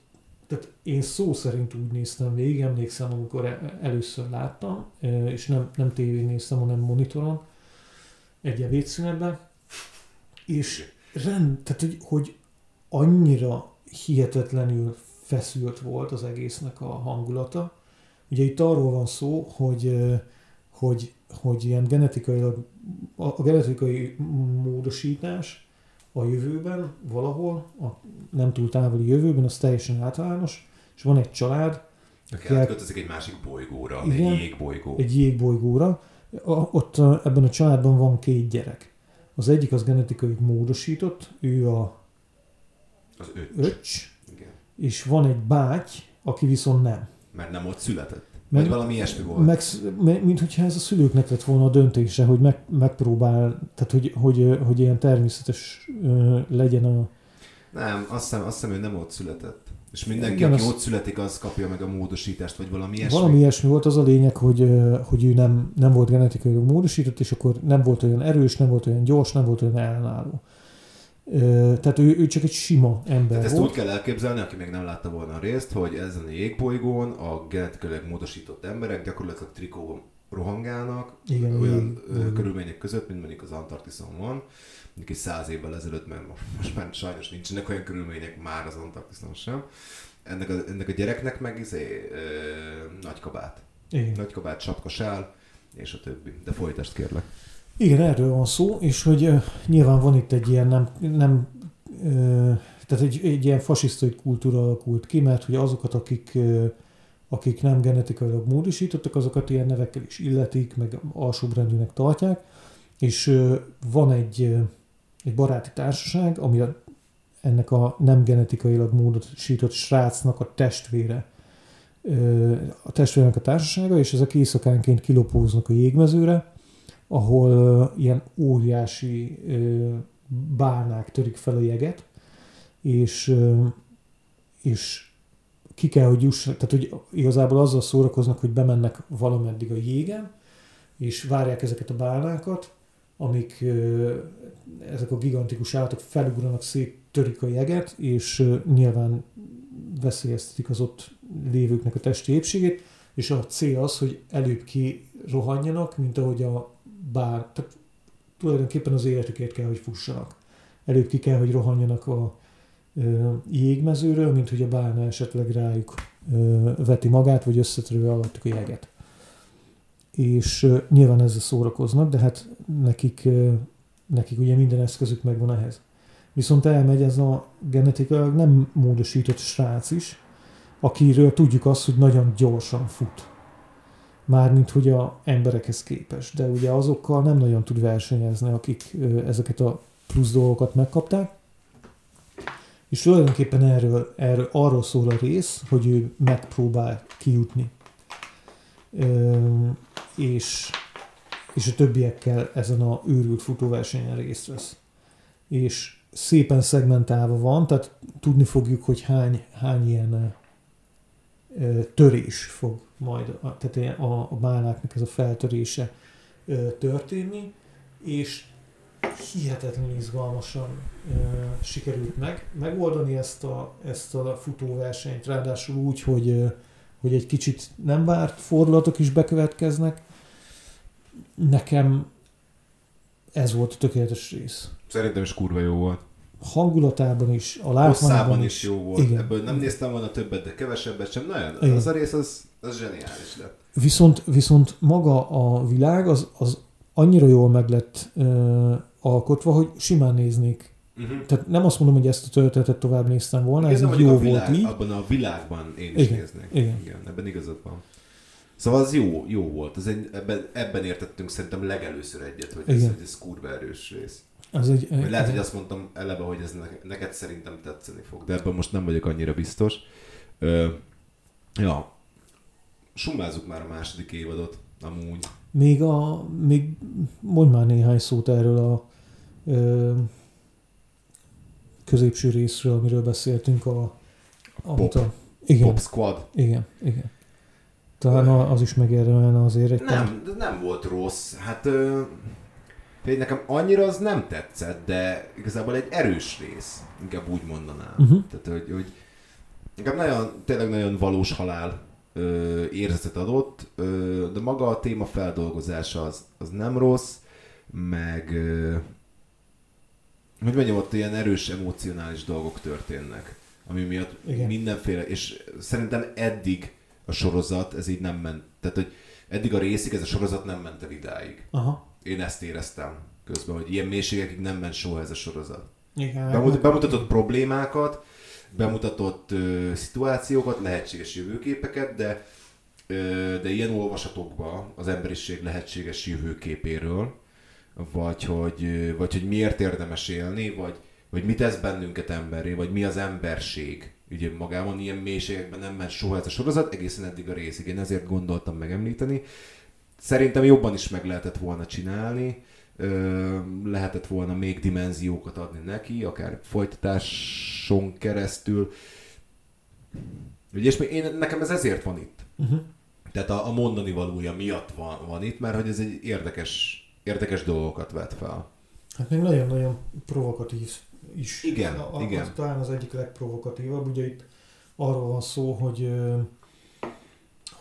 tehát én szó szerint úgy néztem végig, emlékszem, amikor e, először láttam, és nem, nem tévén néztem, hanem monitoron, egy ebédszünetben, és rend, tehát hogy, hogy annyira hihetetlenül feszült volt az egésznek a hangulata. Ugye itt arról van szó, hogy hogy, hogy ilyen genetikailag, a, genetikai módosítás a jövőben, valahol, a nem túl távoli jövőben, az teljesen általános, és van egy család, aki átkötözik egy másik bolygóra, igen, egy jégbolygó. Egy jégbolygóra. Ott ebben a családban van két gyerek. Az egyik az genetikai módosított, ő a az öcs. öcs igen. és van egy báty, aki viszont nem. Mert nem ott született. Meg, Vagy valami ilyesmi volt. Meg, mint hogyha ez a szülőknek lett volna a döntése, hogy meg, megpróbál, tehát hogy, hogy, hogy ilyen természetes legyen a... Nem, azt hiszem, azt hiszem, ő nem ott született. És mindenki, Igen, aki az... ott születik, az kapja meg a módosítást, vagy valami ilyesmi. Valami ilyesmi volt az a lényeg, hogy, hogy ő nem, nem volt genetikai módosított, és akkor nem volt olyan erős, nem volt olyan gyors, nem volt olyan ellenálló. Tehát ő, ő csak egy sima ember Tehát ezt volt. úgy kell elképzelni, aki még nem látta volna a részt, hogy ezen a jégbolygón a genetikailag módosított emberek gyakorlatilag trikó rohangálnak Igen, olyan igen. körülmények között, mint mondjuk az Antarktiszon van, mondjuk egy száz évvel ezelőtt, mert most már sajnos nincsenek olyan körülmények már az Antarktiszon sem. Ennek a, ennek a gyereknek meg izé, ö, nagy kabát. Igen. Nagy kabát, sapkasál, és a többi. De folytasd kérlek. Igen, erről van szó, és hogy uh, nyilván van itt egy ilyen nem, nem uh, tehát egy, egy ilyen fasisztai kultúra alakult ki, mert hogy azokat, akik, uh, akik nem genetikailag módosítottak, azokat ilyen nevekkel is illetik, meg alsóbrendűnek tartják, és van egy, egy baráti társaság, ami a, ennek a nem genetikailag módosított srácnak a testvére, a testvérnek a társasága, és ezek éjszakánként kilopóznak a jégmezőre, ahol ilyen óriási bálnák törik fel a jeget, és, és ki kell, hogy juss, tehát hogy igazából azzal szórakoznak, hogy bemennek valameddig a jégen, és várják ezeket a bálnákat, amik ezek a gigantikus állatok felugranak, törik a jeget, és nyilván veszélyeztetik az ott lévőknek a testi épségét, és a cél az, hogy előbb ki rohanjanak, mint ahogy a bár, tehát tulajdonképpen az életükért kell, hogy fussanak. Előbb ki kell, hogy rohanjanak a jégmezőről, mint hogy a bálna esetleg rájuk veti magát, vagy összetörő alattuk a jeget. És nyilván ezzel szórakoznak, de hát nekik, nekik ugye minden eszközük megvan ehhez. Viszont elmegy ez a genetikailag nem módosított srác is, akiről tudjuk azt, hogy nagyon gyorsan fut mármint hogy a emberekhez képes. De ugye azokkal nem nagyon tud versenyezni, akik ezeket a plusz dolgokat megkapták. És tulajdonképpen erről, erről arról szól a rész, hogy ő megpróbál kijutni. és, és a többiekkel ezen a őrült futóversenyen részt vesz. És szépen szegmentálva van, tehát tudni fogjuk, hogy hány, hány ilyen törés fog majd, tehát a, a bánáknak ez a feltörése történni, és hihetetlenül izgalmasan ö, sikerült meg, megoldani ezt a, ezt a futóversenyt, ráadásul úgy, hogy, ö, hogy egy kicsit nem várt fordulatok is bekövetkeznek. Nekem ez volt a tökéletes rész. Szerintem is kurva jó volt hangulatában is, a látványban is. is jó volt. Igen. Ebből nem néztem volna többet, de kevesebbet sem. Nagyon, Igen. az a rész az, az zseniális lett. Viszont, viszont maga a világ az, az annyira jól meg lett uh, alkotva, hogy simán néznék. Uh-huh. Tehát nem azt mondom, hogy ezt a történetet tovább néztem volna, Igen, ez így jó világ, volt így. Abban a világban én is Igen. néznék. Igen. Igen, ebben igazad van. Szóval az jó, jó volt. Ez egy, ebben, ebben értettünk szerintem legelőször egyet, hogy ez, hogy ez kurva erős rész. Az egy, vagy lehet, hogy azt mondtam eleve, hogy ez neked szerintem tetszeni fog, de ebben most nem vagyok annyira biztos. Ö, ja, summázzuk már a második évadot, amúgy. Még, a, még mondj már néhány szót erről a középső részről, amiről beszéltünk, a, Pop. A, igen, Pop Squad. Igen, igen. Talán az is megérdemelne azért egy Nem, de nem volt rossz. Hát ö, nekem annyira az nem tetszett, de igazából egy erős rész, inkább úgy mondanám. Uh-huh. Tehát, hogy, hogy inkább nagyon, tényleg nagyon valós halál ö, érzetet adott, ö, de maga a téma feldolgozása az, az nem rossz, meg ö, hogy mondjam, ott ilyen erős emocionális dolgok történnek, ami miatt Igen. mindenféle, és szerintem eddig a sorozat, ez így nem ment, tehát hogy eddig a részig ez a sorozat nem ment el idáig. Aha én ezt éreztem közben, hogy ilyen mélységekig nem ment soha ez a sorozat. Igen. Bemut, bemutatott problémákat, bemutatott ö, szituációkat, lehetséges jövőképeket, de ö, de ilyen olvasatokba az emberiség lehetséges jövőképéről, vagy hogy, vagy hogy miért érdemes élni, vagy, vagy mit tesz bennünket emberé, vagy mi az emberség. Ugye magában ilyen mélységekben nem ment soha ez a sorozat, egészen eddig a részig. Én ezért gondoltam megemlíteni. Szerintem jobban is meg lehetett volna csinálni, lehetett volna még dimenziókat adni neki, akár folytatáson keresztül. Ugye, és én, nekem ez ezért van itt. Uh-huh. Tehát a, a mondani valója miatt van, van itt, mert hogy ez egy érdekes, érdekes dolgokat vet fel. Hát még nagyon-nagyon provokatív is. Igen, a, igen. Az, talán az egyik legprovokatívabb. Ugye itt arról van szó, hogy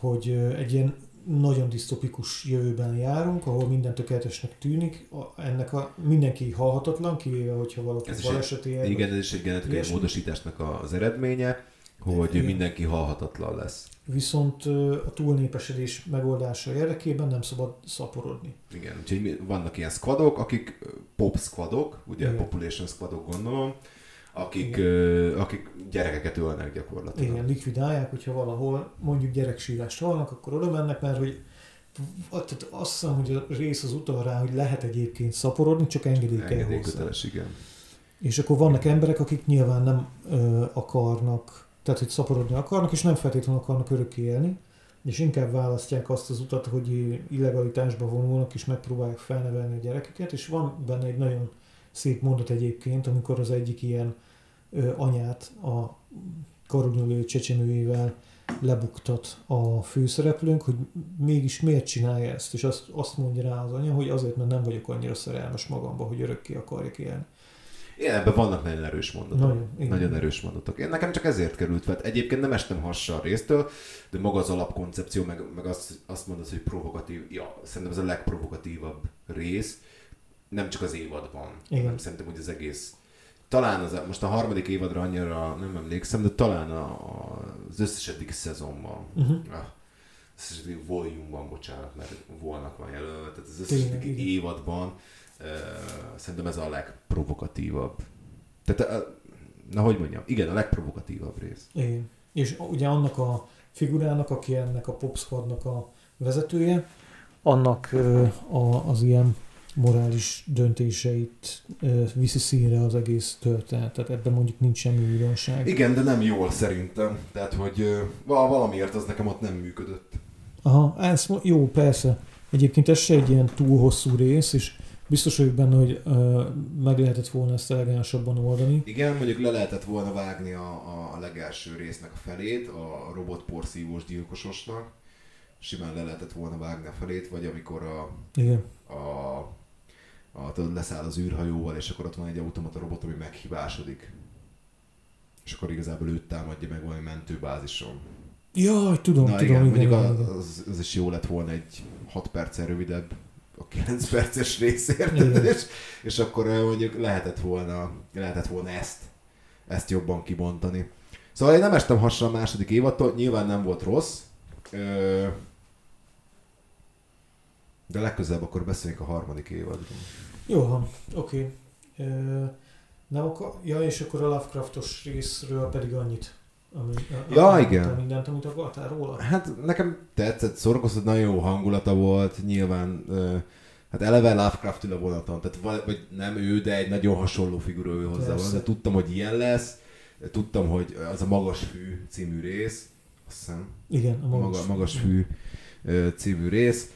hogy egy ilyen nagyon disztopikus jövőben járunk, ahol minden tökéletesnek tűnik, ennek a, mindenki halhatatlan, kivéve, hogyha valaki ez Igen, ez is egy genetikai módosításnak az eredménye, hogy igen. mindenki halhatatlan lesz. Viszont a túlnépesedés megoldása érdekében nem szabad szaporodni. Igen, úgyhogy vannak ilyen squadok, akik pop squadok, ugye igen. population squadok gondolom, akik, ö, akik gyerekeket ölnek gyakorlatilag. Igen, likvidálják, hogyha valahol mondjuk gyereksírást hallnak, akkor oda mennek, mert hogy tehát azt hiszem, hogy a rész az utal rá, hogy lehet egyébként szaporodni, csak engedély kell hozzá. Igen. És akkor vannak emberek, akik nyilván nem ö, akarnak, tehát hogy szaporodni akarnak, és nem feltétlenül akarnak örökké élni, és inkább választják azt az utat, hogy illegalitásba vonulnak, és megpróbálják felnevelni a gyerekeket, és van benne egy nagyon szép mondat egyébként, amikor az egyik ilyen ö, anyát a karonyulő csecsemőjével lebuktat a főszereplőnk, hogy mégis miért csinálja ezt, és azt, azt mondja rá az anya, hogy azért, mert nem vagyok annyira szerelmes magamba, hogy örökké akarjak élni. Igen, ebben vannak nagyon erős mondatok. Nagyon, igen. Nagyon erős mondatok. Én nekem csak ezért került, mert egyébként nem estem hassa a résztől, de maga az alapkoncepció, meg, meg azt, azt mondod, hogy provokatív, ja, szerintem ez a legprovokatívabb rész, nem csak az évadban, Igen. hanem szerintem hogy az egész talán az, most a harmadik évadra annyira nem emlékszem, de talán a, a, az összes eddig szezonban, Uh-huh. összes eddig volume-ban, bocsánat, mert volnak van jelölve, tehát az összes eddig évadban szerintem ez a legprovokatívabb. Tehát, na hogy mondjam, igen, a legprovokatívabb rész. Igen. És ugye annak a figurának, aki ennek a Pop Squadnak a vezetője, annak a, az ilyen morális döntéseit viszi színre az egész történet. Tehát ebben mondjuk nincs semmi újdonság. Igen, de nem jól szerintem. Tehát, hogy val- valamiért az nekem ott nem működött. Aha, ez jó, persze. Egyébként ez se egy ilyen túl hosszú rész, és biztos vagyok benne, hogy ö, meg lehetett volna ezt elegánsabban oldani. Igen, mondjuk le lehetett volna vágni a, a, legelső résznek a felét, a robotporszívós gyilkososnak. Simán le lehetett volna vágni a felét, vagy amikor a, Igen. a, a tudod, leszáll az űrhajóval, és akkor ott van egy automata robot, ami meghibásodik. És akkor igazából őt támadja meg valami mentőbázison. Jaj, tudom, Na tudom. igen, mondjuk igen, a, igen. az, az, is jó lett volna egy 6 perccel rövidebb a 9 perces részért, Igen. és, és akkor mondjuk lehetett volna, lehetett volna ezt, ezt jobban kibontani. Szóval én nem estem hasra a második évattól, nyilván nem volt rossz, de legközelebb akkor beszéljünk a harmadik évadról. Jó, oké. Okay. Nem akar... Ja, és akkor a Lovecraftos részről pedig annyit. Ami, a- Ja, elmondtál igen. Mindent, amit akartál róla? Hát nekem tetszett, szórakoztat, nagyon jó hangulata volt, nyilván hát eleve Lovecraft ül a vonaton, tehát vagy, nem ő, de egy nagyon hasonló figura ő hozzá van, de tudtam, hogy ilyen lesz, tudtam, hogy az a Magas Fű című rész, azt hiszem, Igen, a a magas, maga, Magas Fű című rész,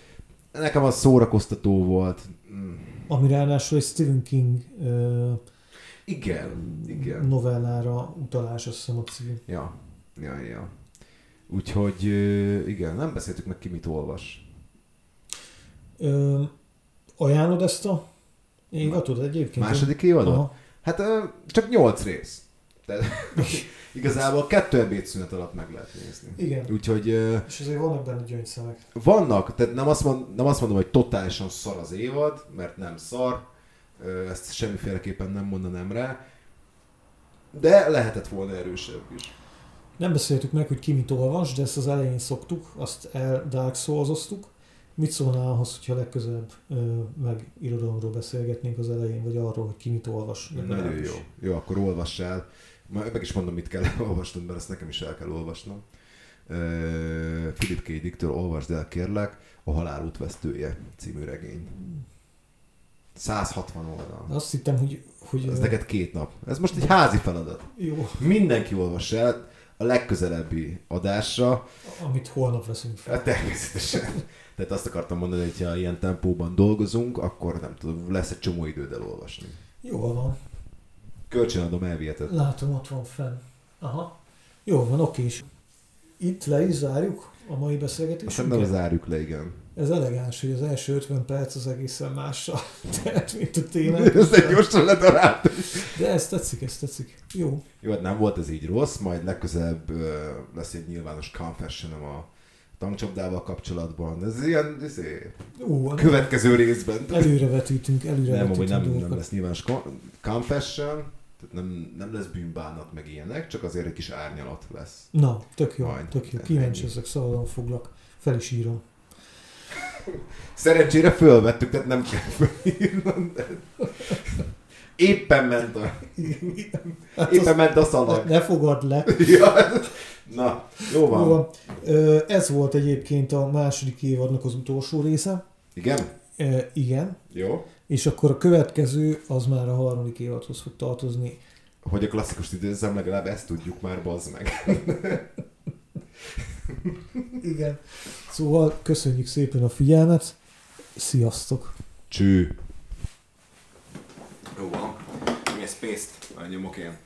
nekem az szórakoztató volt, Mm, Ami ráadásul egy Stephen King ö, igen, igen. novellára utalás, azt hiszem a cím. Ja, ja, ja. Úgyhogy igen, nem beszéltük meg ki mit olvas. Ö, ajánlod ezt a évadot egyébként? Második évadot? Aha. Hát ö, csak nyolc rész. Tehát [LAUGHS] igazából kettő ebédszünet alatt meg lehet nézni. Igen. Úgyhogy ö, És azért vannak benne gyöngyszemek. vannak, tehát nem azt, mond, nem azt mondom, hogy totálisan szar az évad, mert nem szar, ezt semmiféleképpen nem mondanám rá, de lehetett volna erősebb is. Nem beszéltük meg, hogy ki mit olvas, de ezt az elején szoktuk, azt el Dark Souls-oztuk. Mit szólnál ahhoz, hogyha legközelebb ö, meg irodalomról beszélgetnénk az elején, vagy arról, hogy ki mit olvas? Nagyon jó. Jó, akkor olvass el. Meg is mondom, mit kell [LAUGHS] olvasnod, mert ezt nekem is el kell olvasnom. Philip K. Dicktől olvasd el, kérlek, a Halál útvesztője című regény. 160 oldal. Azt hittem, hogy... hogy Ez ö, neked két nap. Ez most egy házi feladat. Jó, Mindenki olvassa el a legközelebbi adásra. amit holnap veszünk fel. Hát természetesen. Tehát azt akartam mondani, hogy ha ilyen tempóban dolgozunk, akkor nem tudom, lesz egy csomó időd elolvasni. Jó van. Kölcsönadom elviheted. Látom, ott van fenn. Aha. Jó van, oké is. Itt le is zárjuk a mai beszélgetésünket. nem zárjuk le, igen. Ez elegáns, hogy az első 50 perc az egészen mással [LAUGHS] tehet, mint a témák. [LAUGHS] Ez egy gyorsan ledarált. De ez tetszik, ez tetszik. Jó. Jó, hát nem volt ez így rossz, majd legközelebb lesz egy nyilvános confessionom a tankcsapdával kapcsolatban. Ez ilyen izé, Ú, a következő részben. előrevetítünk, előrevetítünk Nem, amúgy nem, nem lesz nyilvános co- confession, tehát nem, nem lesz bűnbánat meg ilyenek, csak azért egy kis árnyalat lesz. Na, tök jó, Majd. tök jó. Kíváncsi ezek, szabadon foglak. Fel is írom. Szerencsére fölvettük, tehát nem kell fölírnom. De... Éppen ment a, Hát éppen ment a szalag. ne fogad le. Ja. Na, jó van. Jó van. Ez volt egyébként a második évadnak az utolsó része. Igen? Ö, Igen. Jó. És akkor a következő az már a harmadik évadhoz fog tartozni. Hogy a klasszikus időzem, legalább ezt tudjuk már, bazd meg. [LAUGHS] Igen. Szóval köszönjük szépen a figyelmet. Sziasztok! Cső. Jó van. Mi space-t nyomok én.